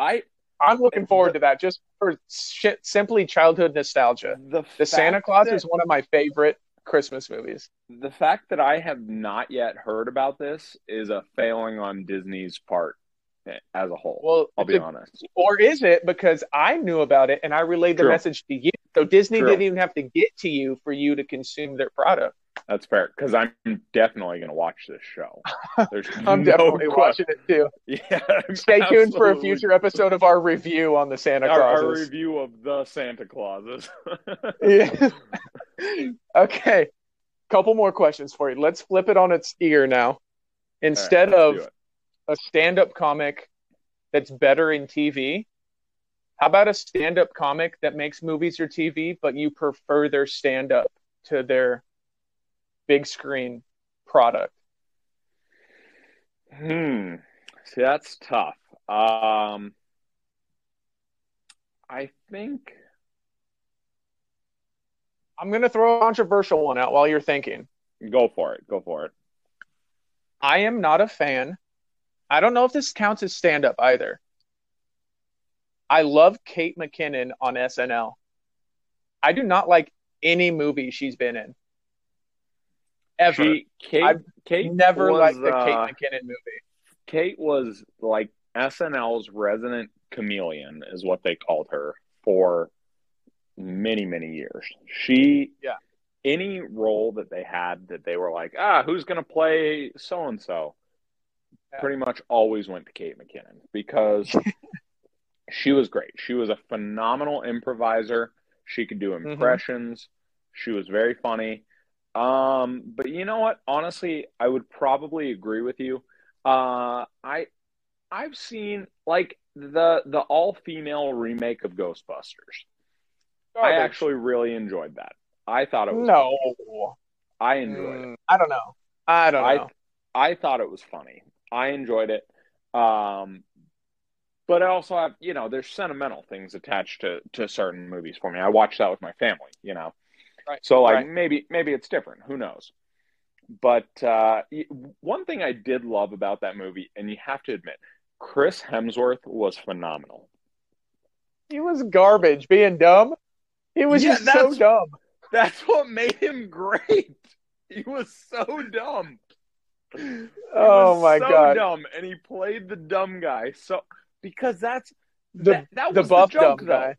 I I'm looking forward to that just for shit, simply childhood nostalgia. the The Santa Claus that- is one of my favorite Christmas movies. the fact that I have not yet heard about this is a failing on Disney's part as a whole. Well, I'll be honest. or is it because I knew about it and I relayed the True. message to you? So Disney True. didn't even have to get to you for you to consume their product. That's fair because I'm definitely going to watch this show. There's <laughs> I'm no definitely question. watching it too. <laughs> Yeah, Stay tuned for a future episode of our review on the Santa Our, our review of the Santa Clauses. <laughs> Yeah. okay. Couple more questions for you. Let's flip it on its ear now. Instead right, of a stand-up comic that's better in TV, how about a stand-up comic that makes movies or TV, but you prefer their stand-up to their big screen product? Hmm. See, that's tough. Um, I think I'm going to throw a controversial one out while you're thinking. go for it. Go for it. I am not a fan. I don't know if this counts as stand up either. I love Kate McKinnon on SNL. I do not like any movie she's been in. Ever. She, Kate, I've Kate Never was, liked the uh, Kate McKinnon movie. Kate was like SNL's resident chameleon, is what they called her for many, many years. She, Yeah. any role that they had that they were like, ah, who's going to play so and so, pretty much always went to Kate McKinnon because <laughs> she was great. She was a phenomenal improviser. She could do Mm-hmm. impressions. She was very funny. Um, but you know what? Honestly, I would probably agree with you. Uh, I I've seen like the the all female remake of Ghostbusters. I actually really enjoyed that. I thought it was no. I enjoyed it. Mm, I don't know. I don't I know. I thought it was funny. I enjoyed it. Um, but I also have, you know, there's sentimental things attached to to certain movies for me. I watched that with my family, you know. Right, So like right. maybe maybe it's different. Who knows? But uh, one thing I did love about that movie, and you have to admit, Chris Hemsworth was phenomenal. he was garbage being dumb. He was Yeah, just so dumb. That's what made him great. <laughs> He was so dumb. He Oh was my so god. dumb, and he played the dumb guy. So because that's The that, that the was buff the joke, dumb though. guy.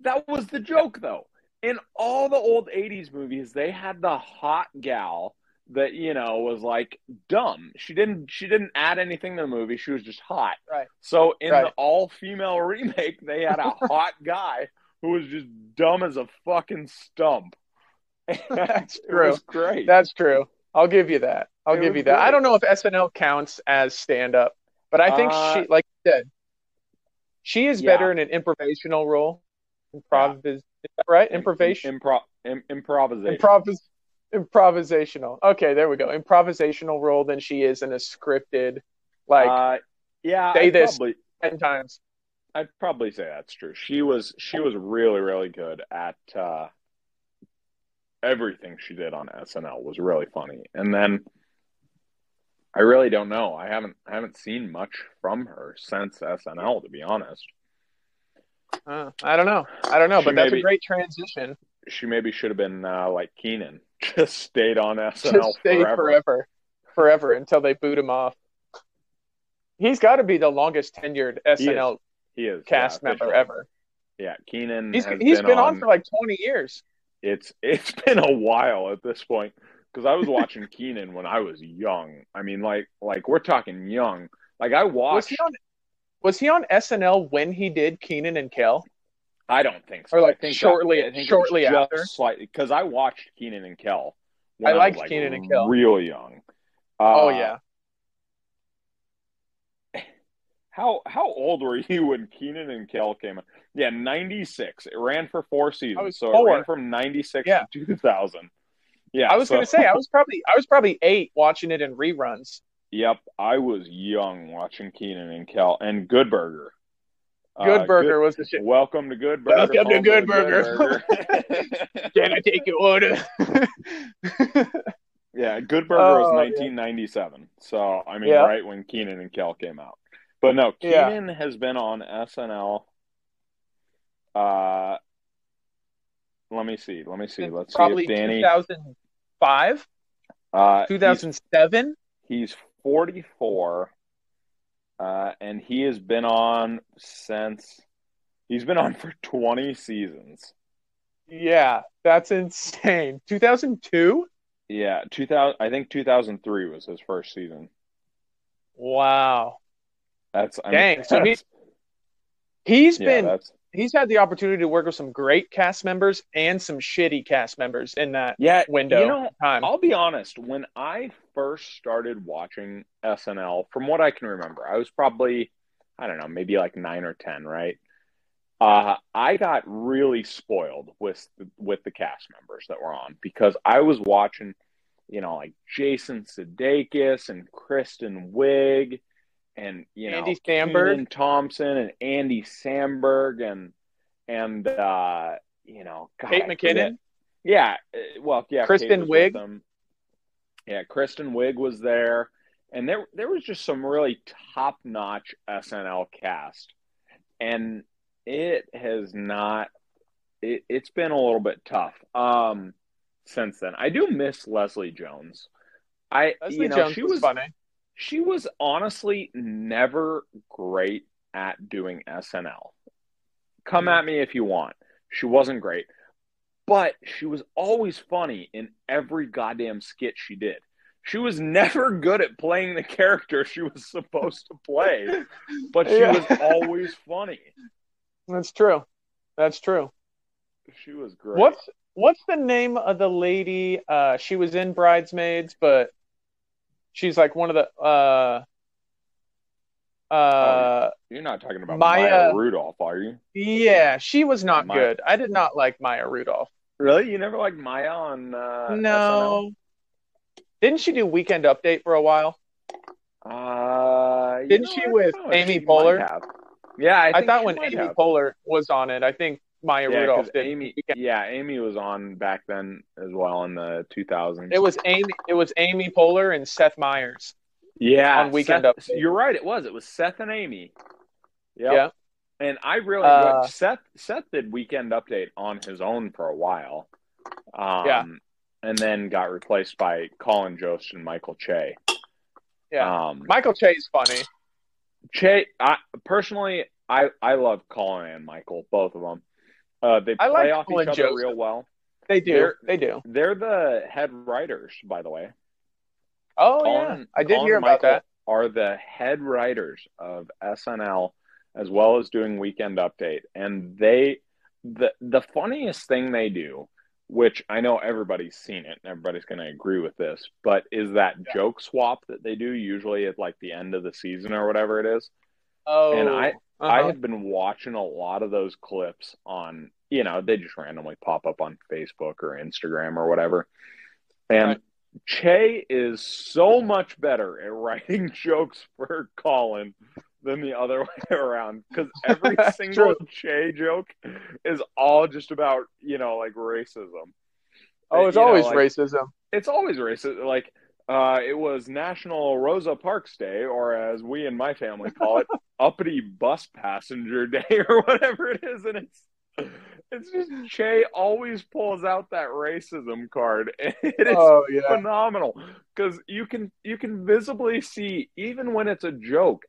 That was the joke, though. In all the old '80s movies, they had the hot gal that you know was like dumb. She didn't she didn't add anything to the movie. She was just hot. Right. So in Right. the all female <laughs> remake, they had a hot guy who was just dumb as a fucking stump. <laughs> That's true. great. That's true. I'll give you that. I'll It give you that. I don't know if SNL counts as stand up, but I think Uh, she, like you said, she is Yeah. better in an improvisational role. Improv is, is right? Improvisation. Impro- im- improvisation. Improvis- improvisational. Okay, there we go. Improvisational role than she is in a scripted, like uh, yeah, say I'd this. Probably, ten times. I'd probably say that's true. She was she was really really good at uh, everything she did on SNL was really funny. And then I really don't know. I haven't I haven't seen much from her since SNL to be honest. Uh, I don't know. I don't know, She but that's a great transition. She maybe should have been uh, like Kenan, <laughs> just stayed on SNL Just stay forever. forever, forever until they boot him off. He's got to be the longest tenured SNL He is cast yeah, member officially. ever. Yeah, Kenan. He's he's been, on, on for like twenty years. it's it's <laughs> been a while at this point because I was watching <laughs> Kenan when I was young. I mean, like like we're talking young. Like I Was watched. he on? Was he on SNL when he did Kenan and Kel? I don't think so. Or, like, shortly- I think shortly just after? slightly because I watched Kenan and Kel. When I liked like, Kenan and Kel. Real young. oh Uh, yeah, <laughs> How how old were you when Kenan and Kel came out? Yeah, ninety six. It ran for four seasons, so four. it ran from ninety six Yeah. to two thousand. Yeah, I was so- gonna say I was probably I was probably eight watching it in reruns. Yep, I was young watching Kenan and Kel and Good Burger. Good uh, Burger good, was the shit. Welcome to Good Burger. Welcome to Good Burger. Good burger. <laughs> <laughs> Can I take your order? <laughs> yeah, Good Burger oh, was 1997. Yeah. So I mean, yeah. right when Kenan and Kel came out. But no, Kenan yeah. has been on SNL. Uh, let me see. Let me see. Let's Probably see if Danny. 2005. Uh, 2007. He's, he's 44, uh, and he has been on since. He's been on for 20 seasons. Yeah, that's insane. 2002. Yeah, 2000. I think 2003 was his first season. Wow. That's I dang. Mean, so he's he's yeah, been he's had the opportunity to work with some great cast members and some shitty cast members in that yeah, window. You know, time. I'll be honest. When I first started watching SNL, from what I can remember, I was probably I don't know, maybe like nine or ten, right? Uh, I got really spoiled with with the cast members that were on because I was watching, you know, like Jason Sudeikis and Kristen Wiig and you know Andy Samberg, Thompson, and Andy Samberg, and and uh, you know God, Kate McKinnon. Yeah, uh, well, yeah, Kristen Wiig. Yeah, Kristen Wiig was there, and there there was just some really top notch SNL cast, and it has not. It, it's been a little bit tough um, since then. I do miss Leslie Jones. I Leslie you know Jones she was, was funny she was honestly never great at doing SNL. Come at me if you want. She wasn't great, but she was always funny in every goddamn skit she did. She was <laughs> never good at playing the character she was supposed to play, but she yeah. was always funny. That's true. That's true. She was great. What's what's the name of the lady? Uh, she was in Bridesmaids, but she's like one of the uh uh oh, you're not talking about Maya, Maya, Rudolph, are you? Yeah, she was not Maya. good. I did not like Maya Rudolph. Really? You never liked Maya on uh No. SNL? Didn't she do Weekend Update for a while? Uh Didn't she with Amy Poehler? Yeah, I, I thought when Amy have. Poehler was on it, I think Maya yeah, Rudolph did. Amy, yeah, Amy was on back then as well in the 2000s. It was Amy. It was Amy Poehler and Seth Meyers. Yeah, on Weekend Seth, Update. You're right. It was. It was Seth and Amy. Yep. Yeah. And I really uh, Seth. Seth did Weekend Update on his own for a while. Um, yeah. And then got replaced by Colin Jost and Michael Che. Yeah. Um, Michael Che is funny. Che, I personally, I I love Colin and Michael, both of them. Uh, they play like off each other Joseph. real well. They do. They're, they do. They're the head writers, by the way. Oh Colin, yeah, I did Colin hear about that. Are the head writers of SNL as well as doing Weekend Update, and they the the funniest thing they do, which I know everybody's seen it and everybody's going to agree with this, but is that yeah. joke swap that they do usually at like the end of the season or whatever it is. Oh, and I uh-huh. I have been watching a lot of those clips on, you know, they just randomly pop up on Facebook or Instagram or whatever. And right. Che is so much better at <laughs> writing jokes for Colin than the other <laughs> way around because every <laughs> single Che joke is all just about, you know, like racism. Oh, it's you always know, like, racism. It's always racist. Like, uh, it was National Rosa Parks Day, or as we in my family call it, Uppity Bus Passenger Day, or whatever it is, and it's it's just Che always pulls out that racism card. <laughs> It is oh, yeah. phenomenal because you can you can visibly see even when it's a joke,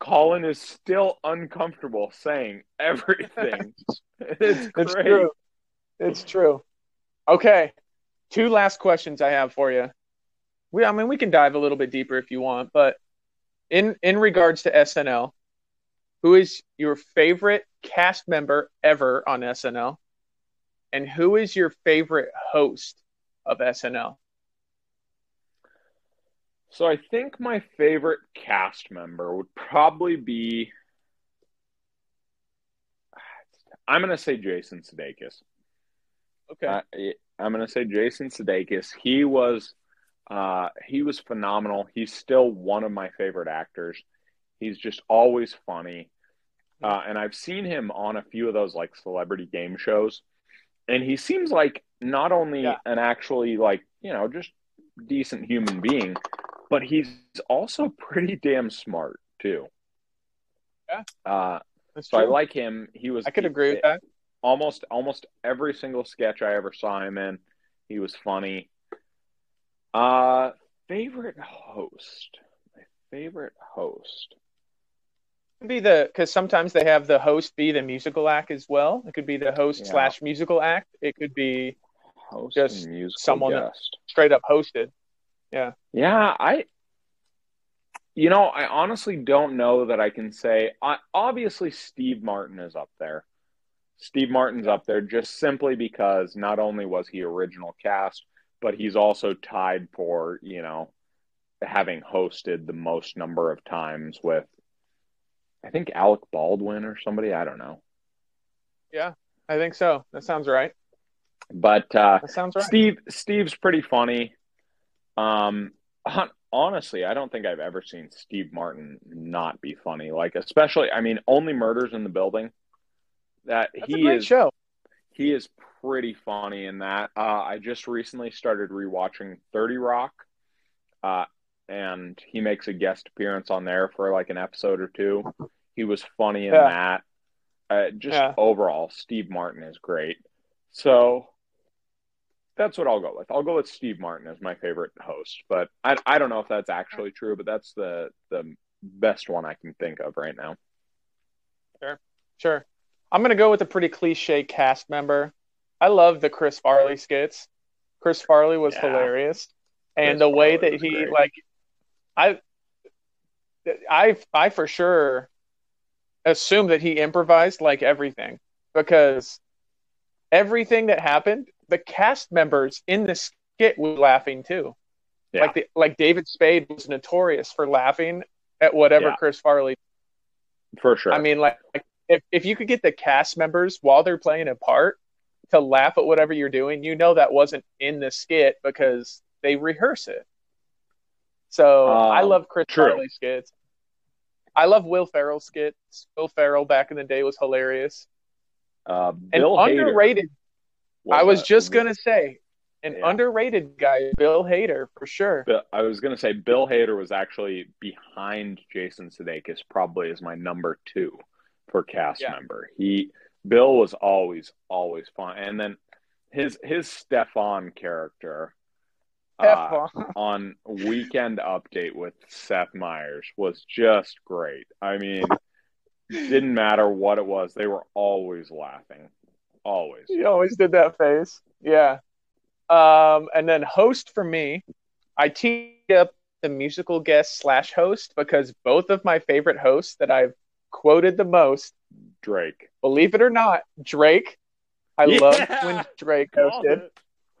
Colin is still uncomfortable saying <laughs> everything. <laughs> it's, it's true. It's true. Okay, two last questions I have for you we I mean we can dive a little bit deeper if you want, but in in regards to SNL, who is your favorite cast member ever on SNL? And who is your favorite host of SNL? So I think my favorite cast member would probably be I'm going to say Jason Sudeikis. Okay. Uh, I'm going to say Jason Sudeikis. He was Uh, he was phenomenal. He's still one of my favorite actors. He's just always funny. Uh, and I've seen him on a few of those like celebrity game shows, and he seems like not only Yeah. an actually like you know just decent human being, but he's also pretty damn smart too. Yeah. Uh, so I like him. He was I could agree with that. almost almost every single sketch I ever saw him in. He was funny. Uh favorite host. My favorite host. Could be the because sometimes they have the host be the musical act as well. It could be the host Yeah. slash musical act. It could be Host Just someone guest. straight up hosted. Yeah. Yeah, I you know, I honestly don't know that I can say I, obviously Steve Martin is up there. Steve Martin's up there just simply because not only was he original cast, but he's also tied for, you know, having hosted the most number of times with I think Alec Baldwin or somebody, I don't know. Yeah, I think so. That sounds right. But uh That sounds right. Steve Steve's pretty funny. Um honestly, I don't think I've ever seen Steve Martin not be funny. Like especially I mean only murders in the building. That That's he is show. he is pretty funny in that. Uh I just recently started rewatching 30 Rock. Uh and he makes a guest appearance on there for like an episode or two. He was funny in Yeah. that. Uh, just Yeah. overall, Steve Martin is great. So that's what I'll go with. I'll go with Steve Martin as my favorite host, but I I don't know if that's actually true, but that's the the best one I can think of right now. Sure. Sure. I'm gonna go with a pretty cliche cast member. I love the Chris Farley skits. Chris Farley was Yeah. hilarious, and Chris the way Farley that he great. like, I, I, I for sure assume that he improvised like everything because everything that happened, the cast members in the skit were laughing too. Yeah. Like the like David Spade was notorious for laughing at whatever Yeah. Chris Farley For sure. I mean, like, if, if you could get the cast members while they're playing a part to laugh at whatever you're doing, you know that wasn't in the skit because they rehearse it. So I Um, love Chris true. Farley skits. I love Will Ferrell skits. Will Ferrell back in the day was hilarious uh, and Bill Hader underrated. I was just gonna say an Yeah. underrated guy, Bill Hader for sure. I was going to say Bill Hader was actually behind Jason Sudeikis, probably as my number two for cast Yeah. member. He Bill was always always fun, and then his his Stefon character uh, on Weekend Update with Seth Meyers was just great. I mean, didn't matter what it was; they were always laughing, always. He always did that face. Yeah. Um, and then host for me, I teed up the musical guest slash host because both of my favorite hosts that I've quoted the most, Drake. believe it or not, Drake. I Yeah. love when Drake hosted.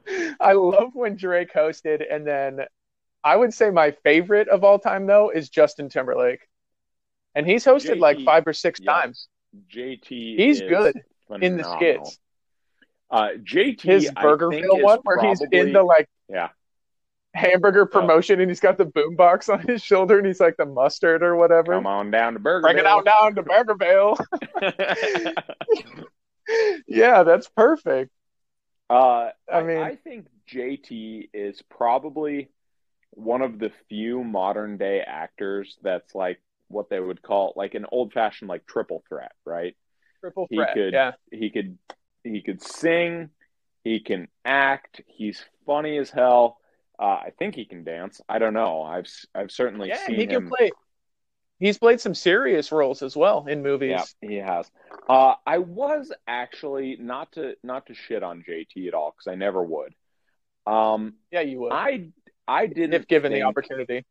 <laughs> I love when Drake hosted, and then I would say my favorite of all time though is Justin Timberlake, and he's hosted like five or six yeah. times. JT. He's good in the skits. Uh, JT, His Burgerville one where he's in the like yeah. hamburger promotion and he's got the boombox on his shoulder and he's like the mustard or whatever. Come on down to Burger. Bring it out down to Burgerville. <laughs> <laughs> yeah, that's perfect. Uh, I mean- I think JT is probably one of the few modern day actors that's like what they would call like an old fashioned like triple threat, right? Triple threat. He could- Yeah. He could he could sing, he can act, he's funny as hell. Uh, I think he can dance. I don't know. I've I've certainly Yeah, seen he can him. play. He's played some serious roles as well in movies. Yeah, he has. Uh, I was actually not to not to shit on JT at all because I never would. Um, Yeah, you would. I I didn't if given the think- opportunity.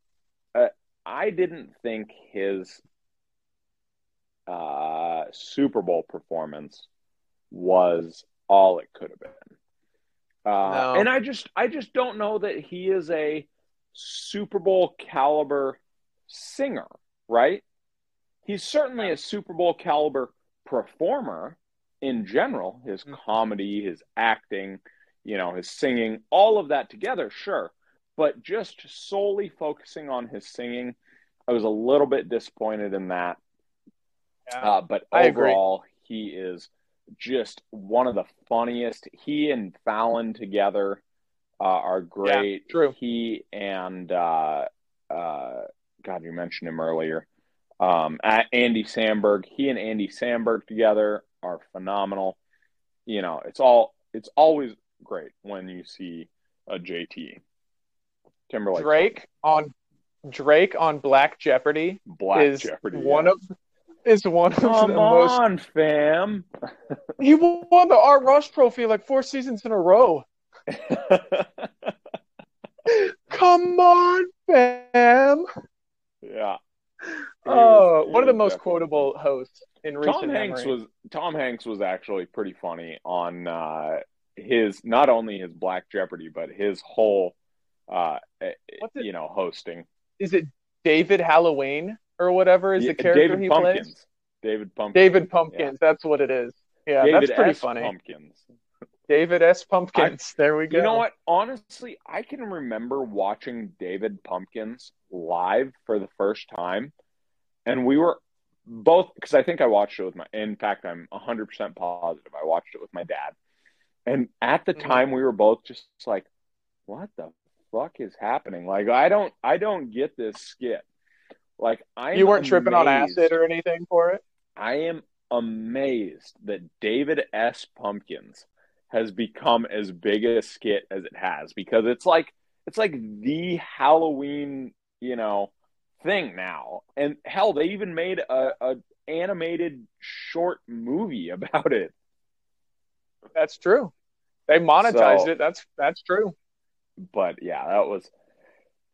I didn't think his uh, Super Bowl performance was all it could have been. Uh, No. And I just I just don't know that he is a Super Bowl caliber singer, right? He's certainly a Super Bowl caliber performer in general. His Mhm. comedy, his acting, you know, his singing, all of that together, sure. but just solely focusing on his singing, I was a little bit disappointed in that. Yeah. Uh, but I agree. overall, he is just one of the funniest. He and Fallon together uh, are great. true. He and uh, uh, God, you mentioned him earlier. Um, Andy Samberg, he and Andy Samberg together are phenomenal. You know, it's all it's always great when you see a JT Timberlake Drake on Drake on Black Jeopardy Black is Jeopardy. one yeah. of is one of Come the most. on, fam. <laughs> He won the Art Rush Trophy like four seasons in a row. <laughs> Come on, fam. Yeah. He Oh, was- he one of the most definitely quotable hosts in recent Tom Hanks memory. was Tom Hanks was actually pretty funny on uh, his not only his Black Jeopardy but his whole uh, eh, What's it- you know hosting. Is it David Halloween or whatever is Yeah, the character David he Pumpkins. plays? David Pumpkins. David Pumpkins. That's what it is. Yeah, David that's pretty S. funny. Pumpkins. David S. Pumpkins. there we go. You know what? Honestly, I can remember watching David Pumpkins live for the first time, and we were both because I think I watched it with my. In fact, I'm 100 percent positive I watched it with my dad, and at the Mhm. time we were both just like, "What the fuck is happening?" Like, I don't, I don't get this skit. Like, I You weren't tripping on acid or anything for it? I am amazed that David S. Pumpkins has become as big a skit as it has because it's like it's like the Halloween, you know, thing now. And hell, they even made a, a animated short movie <laughs> about it. That's true. They monetized So- it. That's that's true. But yeah, that was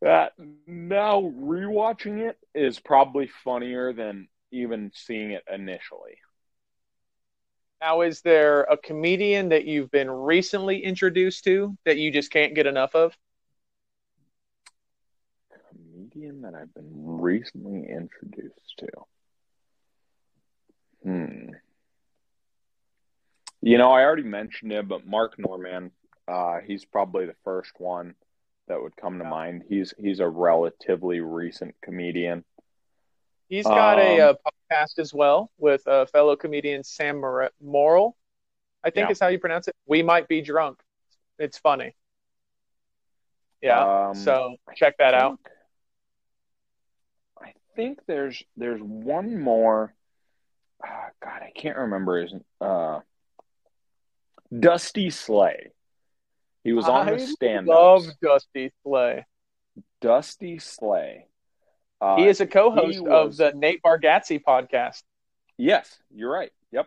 that now rewatching it is probably funnier than even seeing it initially. Now, is there a comedian that you've been recently introduced to that you just can't get enough of? comedian that I've been recently introduced to. Hmm. You know, I already mentioned him, but Mark Normand, uh, he's probably the first one that would come to mind. He's he's a relatively recent comedian. He's got a, Um, uh podcast as well with uh, fellow comedian Sam Mor- Morril. I think Yeah. is how you pronounce it. We might be drunk. It's funny. Yeah. Um, so check that out. think- I think there's there's one more. ah, God, I can't remember his. Uh, Dusty Slay. He was on I the stand. I love Dusty Slay. Dusty Slay. Uh, he is a co-host he of the Nate Bargatze podcast. Yes, you're right. Yep.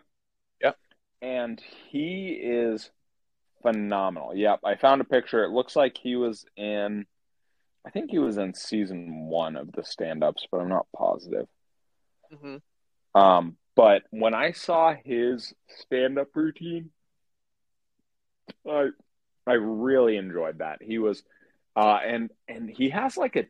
Yep. And he is phenomenal. Yep. I found a picture. It looks like he was in I think he was in season one of the stand ups, but I'm not positive. hmm Um, but when I saw his stand up routine, I I really enjoyed that. He was uh and and he has like a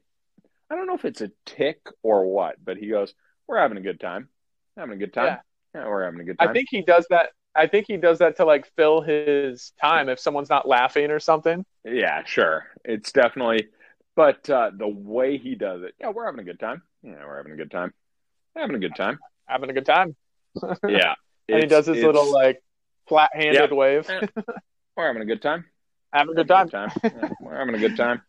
I don't know if it's a tick or what, but he goes, We're having a good time. Having a good time. Yeah, we're having a good time. I think he does that. I think he does that to like fill his time if someone's not laughing or something. Yeah, sure. It's definitely, but uh, the way he does it, yeah, we're having a good time. Yeah, we're having a good time. Having a good time. Having a good time. Yeah. and he does his little like flat-handed Yeah. wave. We're having a good time. Having a good time. Yeah, we're having a good time.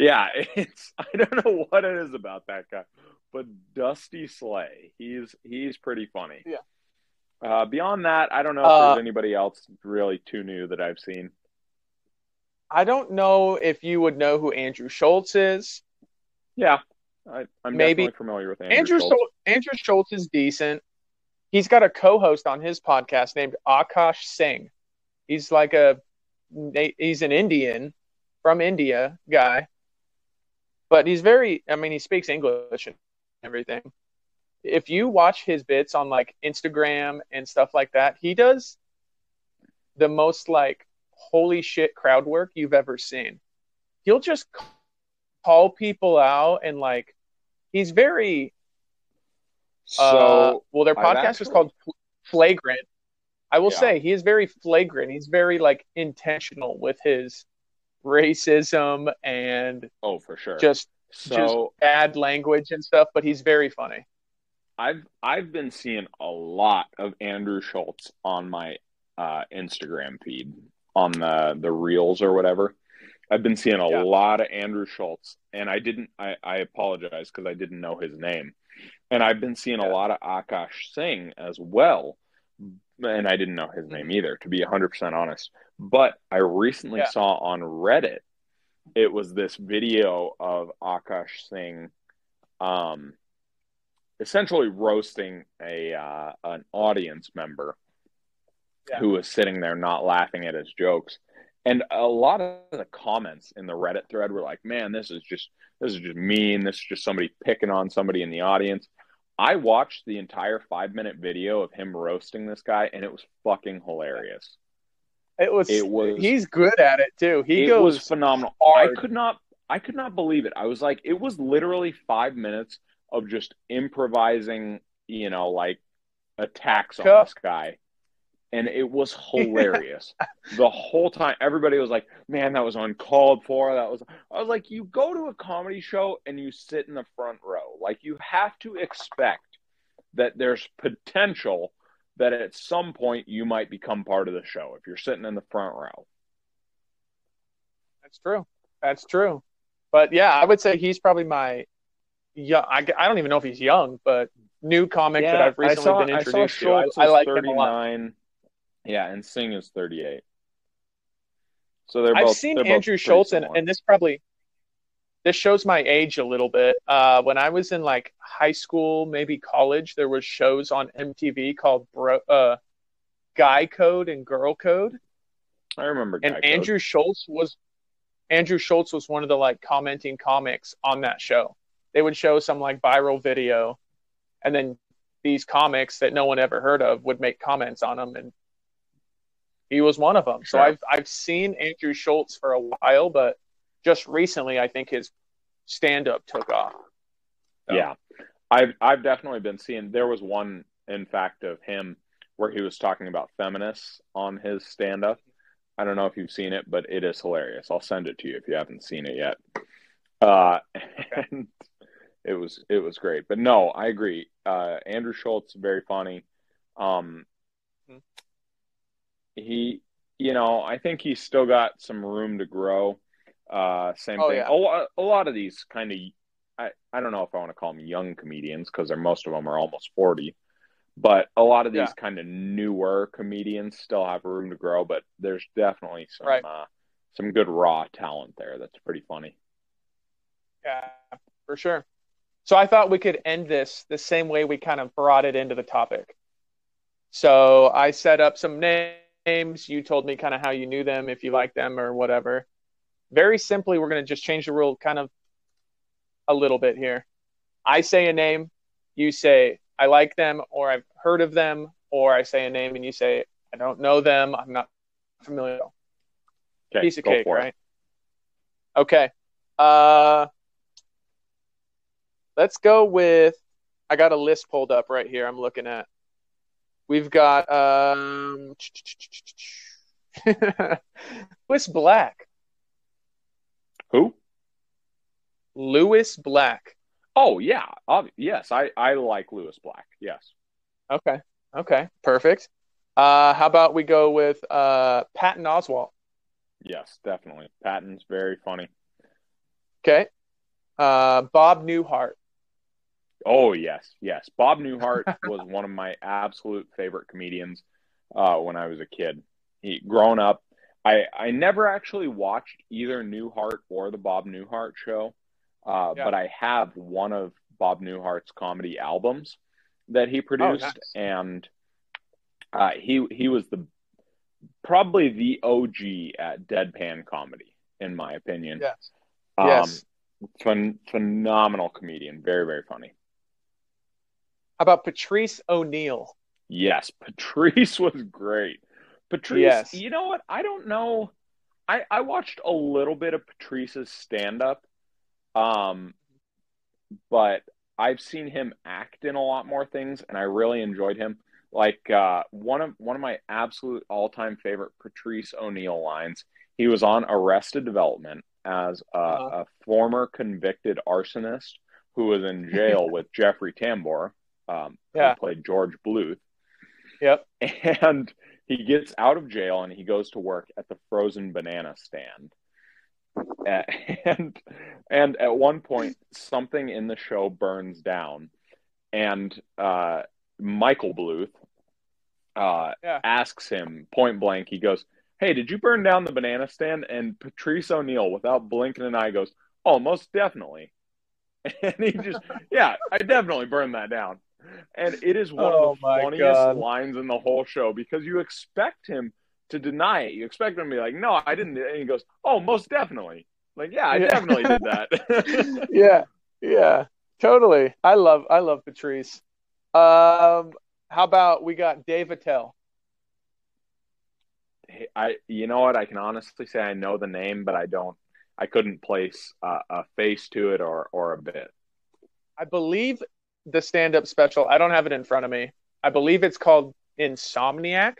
Yeah, <laughs> it's I don't know what it is about that guy, but Dusty Slay, he's he's pretty funny. Yeah. Uh, beyond that, I don't know if Uh, there's anybody else really too new that I've seen. I don't know if you would know who Andrew Schulz is. Yeah, I, I'm Maybe. definitely familiar with Andrew, Andrew Schulz. Schulz, Andrew Schulz is decent. He's got a co-host on his podcast named Akash Singh. He's like a he's an Indian from India guy, but he's very. I mean, he speaks English and everything. If you watch his bits on like Instagram and stuff like that, he does the most like holy shit crowd work you've ever seen. He'll just call people out and like he's very So uh, well, their podcast actually- is called Flagrant. I will Yeah. say he is very flagrant. He's very like intentional with his racism and Oh, for sure. just so just bad language and stuff, but he's very funny. I've I've been seeing a lot of Andrew Schulz on my uh, Instagram feed on the the reels or whatever. I've been seeing a Yeah. lot of Andrew Schulz, and I didn't. I, I apologize because I didn't know his name, and I've been seeing Yeah. a lot of Akash Singh as well, and I didn't know his Mm-hmm. name either, to be hundred percent honest. But I recently Yeah. saw on Reddit, it was this video of Akash Singh, um, essentially roasting a uh, an audience member Yeah. who was sitting there not laughing at his jokes. And a lot of the comments in the Reddit thread were like, "Man, this is just this is just mean. This is just somebody picking on somebody in the audience." I watched the entire five minute video of him roasting this guy, and it was fucking hilarious. It was, It was- he's good at it too. He it goes was phenomenal. hard. I could not I could not believe it. I was like, it was literally five minutes of just improvising, you know, like attacks on this guy. And it was <laughs> hilarious. the whole time everybody was like, Man, that was uncalled for. That was I was like, you go to a comedy show and you sit in the front row. Like you have to expect that there's potential that at some point you might become part of the show if you're sitting in the front row. That's true. That's true. But yeah, I would say he's probably my young. I, I don't even know if he's young, but new comic that I've recently I saw, been I introduced to. I, Schulz I is like him a lot. 39. Yeah, and Singh is 38. So they're I've both. seen they're Andrew Schulz, and, and this probably this shows my age a little bit. Uh, when I was in like high school, maybe college, there was shows on MTV called Bro, uh, Guy Code and Girl Code, I remember. and Code. Andrew Schulz was Andrew Schulz was one of the like commenting comics on that show. They would show some like viral video, and then these comics that no one ever heard of would make comments on them, and he was one of them. So I've I've seen Andrew Schulz for a while, but just recently I think his stand up took off. So, Yeah, I've I've definitely been seeing. There was one, in fact, of him where he was talking about feminists on his stand up. I don't know if you've seen it, but it is hilarious. I'll send it to you if you haven't seen it yet. Uh, <laughs> and it was it was great. But no, I agree. Uh, Andrew Schulz very funny. Um, Mhm. He, you know, I think he's still got some room to grow. Uh, same Oh, thing. yeah. A, lot, a lot of these kind of I, I don't know if I want to call them young comedians because they're most of them are almost 40 but a lot of these Yeah. kind of newer comedians still have room to grow but there's definitely some Right. uh, some good raw talent there that's pretty funny Yeah, for sure. So I thought we could end this the same way we kind of brought it into the topic. So I set up some names. You told me kind of how you knew them, if you like them or whatever. Very simply, we're going to just change the rule kind of a little bit here. I say a name, you say I like them or I've heard of them, or I say a name and you say I don't know them, I'm not familiar. okay Piece of cake, for it. right? Okay. Uh, let's go with. I got a list pulled up right here. I'm looking at. We've got um, <laughs> Lewis Black. who Lewis Black. oh yeah ob- yes I, I like lewis black yes Okay. Okay. Perfect. Uh, how about we go with uh, Patton Oswalt? yes definitely patton's very funny Okay. Uh, Bob Newhart. Oh yes, yes. Bob Newhart <laughs> was one of my absolute favorite comedians uh, when I was a kid. He grown up. I I never actually watched either Newhart or the Bob Newhart show, uh, Yeah. but I have one of Bob Newhart's comedy albums that he produced, Oh, nice. and uh, he he was the probably the OG at deadpan comedy, in my opinion. Yes. Um, yes. phen- phenomenal comedian, very very funny. About Patrice O'Neal? Yes, <laughs> Patrice was great. Patrice, Yes. you know what? I don't know. I I watched a little bit of Patrice's stand up, um, but I've seen him act in a lot more things, and I really enjoyed him. Like uh, one of one of my absolute all time favorite Patrice O'Neal lines. He was on Arrested Development as a, Uh-huh. a former convicted arsonist who was in jail <laughs> with Jeffrey Tambor, um, Yeah. who played George Bluth. Yep. <laughs> And he gets out of jail and he goes to work at the frozen banana stand. <laughs> And and at one point, something in the show burns down, and uh, Michael Bluth uh, Yeah. asks him point blank. He goes, "Hey, did you burn down the banana stand?" And Patrice O'Neal, without blinking an eye, goes, "Oh, most definitely." <laughs> And he just, yeah, I definitely burned that down. And it is one Oh, of the funniest God. lines in the whole show because you expect him to deny it. You expect him to be like, "No, I didn't." And he goes, "Oh, most definitely." Like, yeah, I Yeah. definitely did that. <laughs> <laughs> yeah, yeah, totally. I love I love Patrice. Um, how about we got Dave Attell? Hey, I, you know what? I can honestly say I know the name, but I don't. I couldn't place a, a face to it or or a bit. I believe the stand-up special. I don't have it in front of me. I believe it's called Insomniac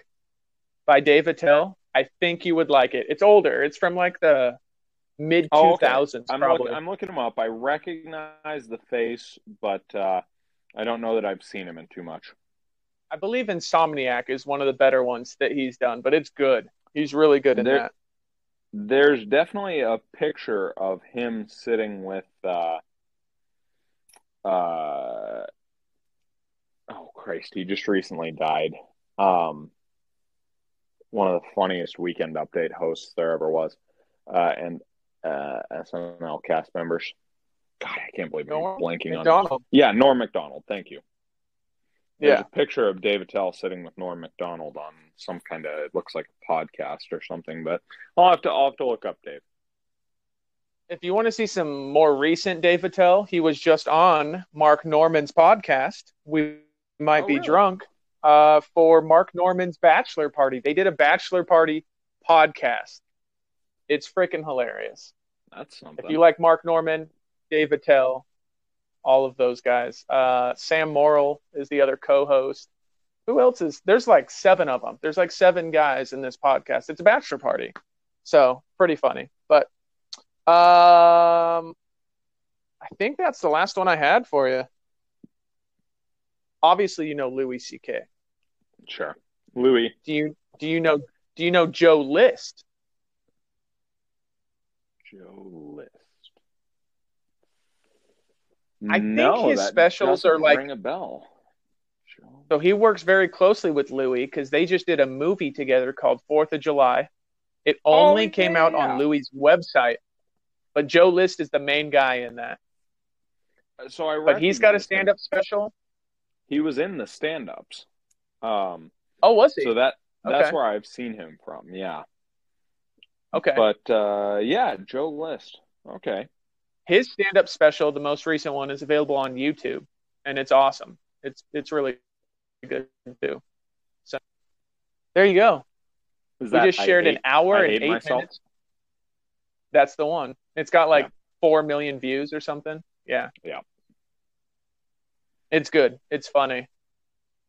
by Dave Attell. I think you would like it. It's older. It's from like the mid two Oh, okay. I'm probably. look, I'm looking him up. I recognize the face, but uh, I don't know that I've seen him in too much. I believe Insomniac is one of the better ones that he's done, but it's good. He's really good in There- that. There's definitely a picture of him sitting with. Uh, uh, oh Christ! He just recently died. Um, one of the funniest weekend update hosts there ever was, uh, and uh, SNL cast members. God, I can't believe I'm Norm blanking on. Macdonald. Yeah, Norm Macdonald. Thank you. There's Yeah. a picture of Dave Attell sitting with Norm Macdonald on some kind of it looks like a podcast or something, but I'll have to I'll have to look up Dave. If you want to see some more recent Dave Attell, he was just on Mark Normand's podcast. We might Oh, be really? drunk uh, for Mark Normand's bachelor party. They did a bachelor party podcast. It's freaking hilarious. That's something. If you like Mark Normand, Dave Attell, all of those guys. Uh, Sam Morril is the other co-host. Who else is? There's like seven of them. There's like seven guys in this podcast. It's a bachelor party, so pretty funny. But um, I think that's the last one I had for you. Obviously, you know Louis C.K. sure, Louis. Do you do you know do you know Joe List? Joe List. I think his specials are like- ring a bell. Joe- So he works very closely with Louis because they just did a movie together called Fourth of July. It only Oh, came yeah, out on Louis' website, but Joe List is the main guy in that. So I But he's got a stand-up special. He was in the stand-ups. Um, Oh, was he? so that that's Okay. where I've seen him from. Yeah. okay. But uh, yeah, Joe List. Okay. His stand-up special, the most recent one, is available on YouTube, and it's awesome. It's it's really good too. So there you go. Is we that just shared an hour and eight myself? minutes. That's the one. It's got like Yeah. four million views or something. Yeah. Yeah. It's good. It's funny.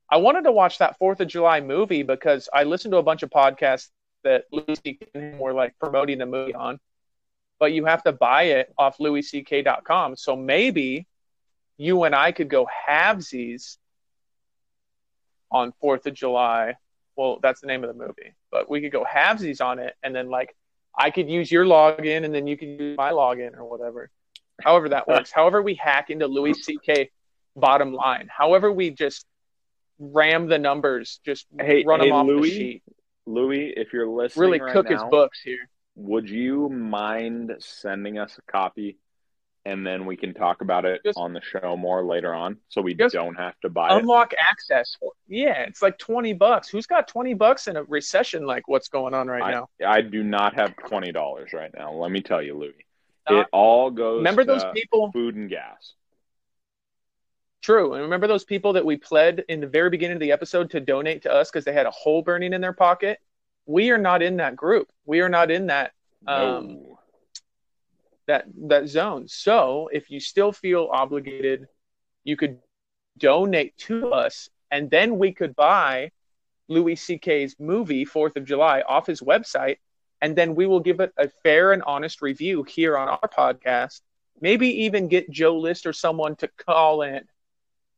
I wanted to watch that Fourth of July movie because I listened to a bunch of podcasts that and him were like promoting the movie on, but you have to buy it off louisck.com. So maybe you and I could go halvesies on Fourth of July. Well, that's the name of the movie, but we could go halvesies on it, and then like I could use your login, and then you can use my login or whatever. However that works. However we hack into Louis C.K. bottom line. However we just ram the numbers, just Hey- run hey, them off Louis, the sheet. Louis, if you're listening, Really right cook his books here. would you mind sending us a copy, and then we can talk about it Just- on the show more later on, so we don't have to buy it. Unlock access for yeah, it's like twenty bucks. Who's got twenty bucks in a recession like what's going on right I, now? I do not have twenty dollars right now. Let me tell you, Louis. Not- it all goes. Remember to those people? Food and gas. True. And remember those people that we pled in the very beginning of the episode to donate to us because they had a hole burning in their pocket? We are not in that group. We are not in that um, no. That that zone. So if you still feel obligated, you could donate to us, and then we could buy Louis C.K.'s movie Fourth of July off his website, and then we will give it a fair and honest review here on our podcast. Maybe even get Joe List or someone to call in.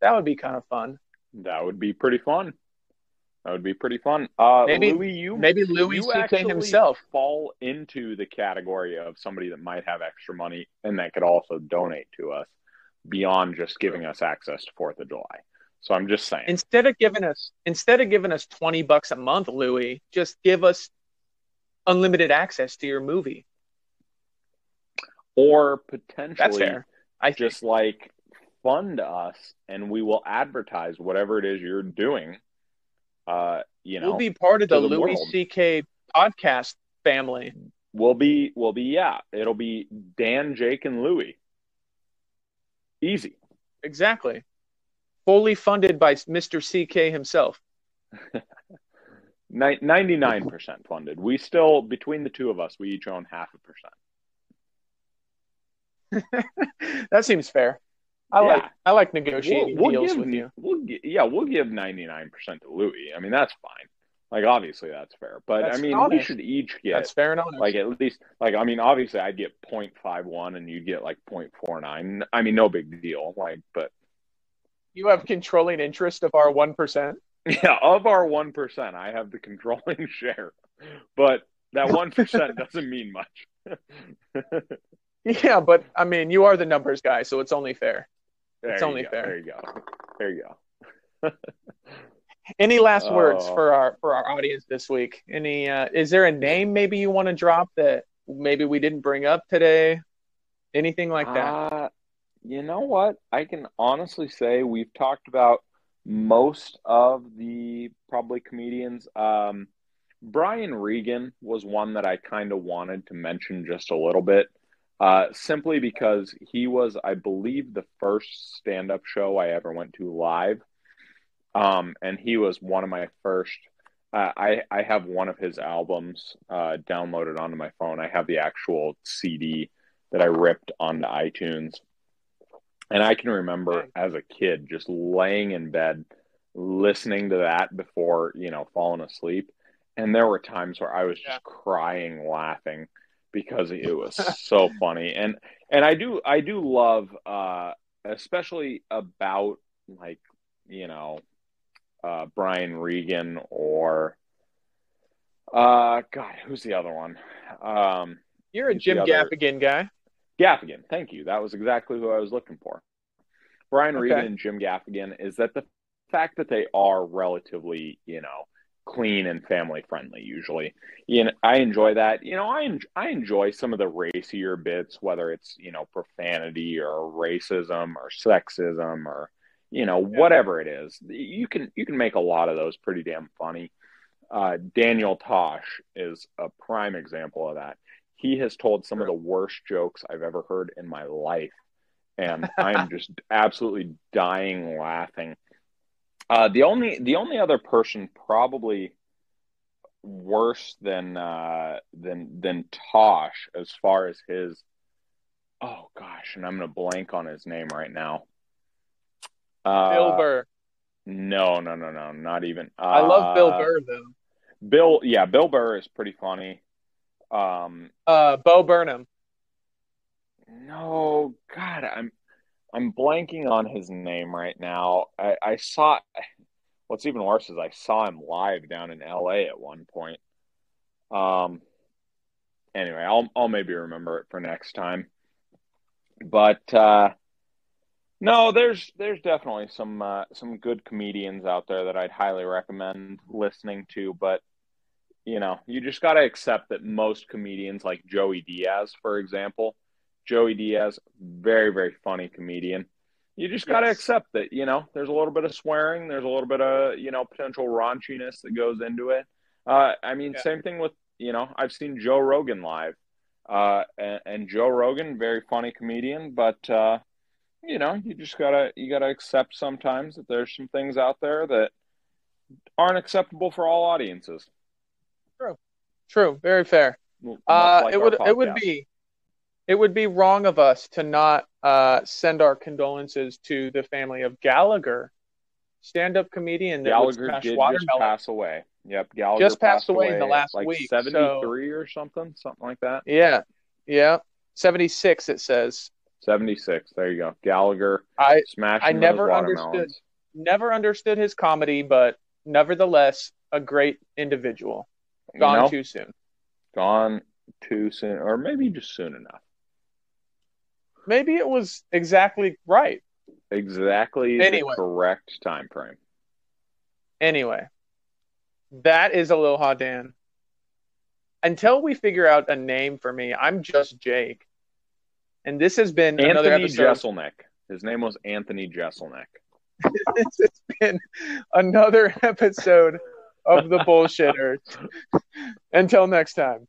That would be kind of fun. That would be pretty fun. That would be pretty fun. Uh, Maybe- Louis, you Maybe Louis you actually himself. fall into the category of somebody that might have extra money and that could also donate to us beyond just giving us access to Fourth of July. So I'm just saying. Instead of giving us instead of giving us twenty bucks a month, Louis, just give us unlimited access to your movie. or potentially That's fair. I think. just like fund us and we will advertise whatever it is you're doing. Uh, you know, we'll be part of the, the Louis world. C.K. podcast family. we'll be we'll be yeah, it'll be Dan, Jake, and Louie. Easy. Exactly. Fully funded by Mr. C.K. himself. <laughs> Ninety nine percent funded. We still between the two of us, we each own half a percent. <laughs> that seems fair. I Yeah. like I like negotiating We'll, we'll deals give with you. we'll gi- yeah we'll give ninety nine percent to Louis. I mean that's fine. Like obviously that's fair, but That's I mean honest. we should each get That's fair enough. like at least like I mean obviously I'd get 0.51 and you'd get like 0.49. I mean no big deal. Like but you have controlling interest of our one percent. <laughs> yeah of our one percent I have the controlling <laughs> share, but that one percent <laughs> doesn't mean much. Yeah, but I mean, you are the numbers guy, so it's only fair. There It's you only go, fair. There you go. There you go. <laughs> Any last words Oh. for our for our audience this week? Any? Uh, is there a name maybe you want to drop that maybe we didn't bring up today? Anything like that? Uh, you know what? I can honestly say we've talked about most of the probably comedians. Um, Brian Regan was one that I kind of wanted to mention just a little bit, uh, simply because he was, I believe, the first stand up show I ever went to live. Um, and he was one of my first. Uh, I I have one of his albums uh, downloaded onto my phone. I have the actual CD that I ripped onto iTunes. And I can remember as a kid just laying in bed listening to that before, you know, falling asleep. And there were times where I was just Yeah. crying laughing because it <laughs> was so funny. And and I do I do love uh especially about like, you know, uh Brian Regan or uh God, who's the other one? Um You're a Jim other- Gaffigan guy. Gaffigan, thank you. That was exactly who I was looking for. Brian Okay. Regan and Jim Gaffigan is that the fact that they are relatively, you know, clean and family friendly usually. You know, I enjoy that. You know, I en- I enjoy some of the racier bits whether it's, you know, profanity or racism or sexism or you know, whatever it is. You can you can make a lot of those pretty damn funny. Uh, Daniel Tosh is a prime example of that. He has told some of the worst jokes I've ever heard in my life, and <laughs> I'm just absolutely dying laughing. Uh, the only the only other person probably worse than uh, than than Tosh as far as his oh gosh, and I'm gonna blank on his name right now. Uh, Bill Burr. No, no, no, no, not even. Uh, I love Bill Burr though. Bill, yeah, Bill Burr is pretty funny. Um, Uh, Bo Burnham. no, God, I'm I'm blanking on his name right now. I, I saw. What's even worse is I saw him live down in L.A. at one point. Um. Anyway, I'll I'll maybe remember it for next time. But uh, no, there's there's definitely some uh, some good comedians out there that I'd highly recommend listening to. But you know, you just got to accept that most comedians, like Joey Diaz, for example, Joey Diaz, very, very funny comedian. You just got to Yes. accept that, you know, there's a little bit of swearing, there's a little bit of, you know, potential raunchiness that goes into it. Uh, I mean, Yeah. same thing with, you know, I've seen Joe Rogan live. Uh, and, and Joe Rogan, very funny comedian, but, uh, you know, you just gotta, you gotta accept sometimes that there's some things out there that aren't acceptable for all audiences. True, True. very fair. Uh, like it would it would be it would be wrong of us to not uh, send our condolences to the family of Gallagher, stand-up comedian that Gallagher smash did just pass away. Yep, Gallagher Just passed away in the last like week, seventy-three so- or something, something like that. Yeah, yeah, seventy six. It says. Seventy six. There you go. Gallagher I smashing I never understood- never understood his comedy, but nevertheless, a great individual. You Gone know? too soon. gone too soon, or maybe just soon enough. Maybe it was exactly right. Exactly Anyway. the correct time frame. Anyway, that is Aloha Dan. Until we figure out a name for me, I'm just Jake. And this has been another Anthony episode. Jeselnik. His name was Anthony Jeselnik. <laughs> this has been another episode of the <laughs> bullshitters. Until next time.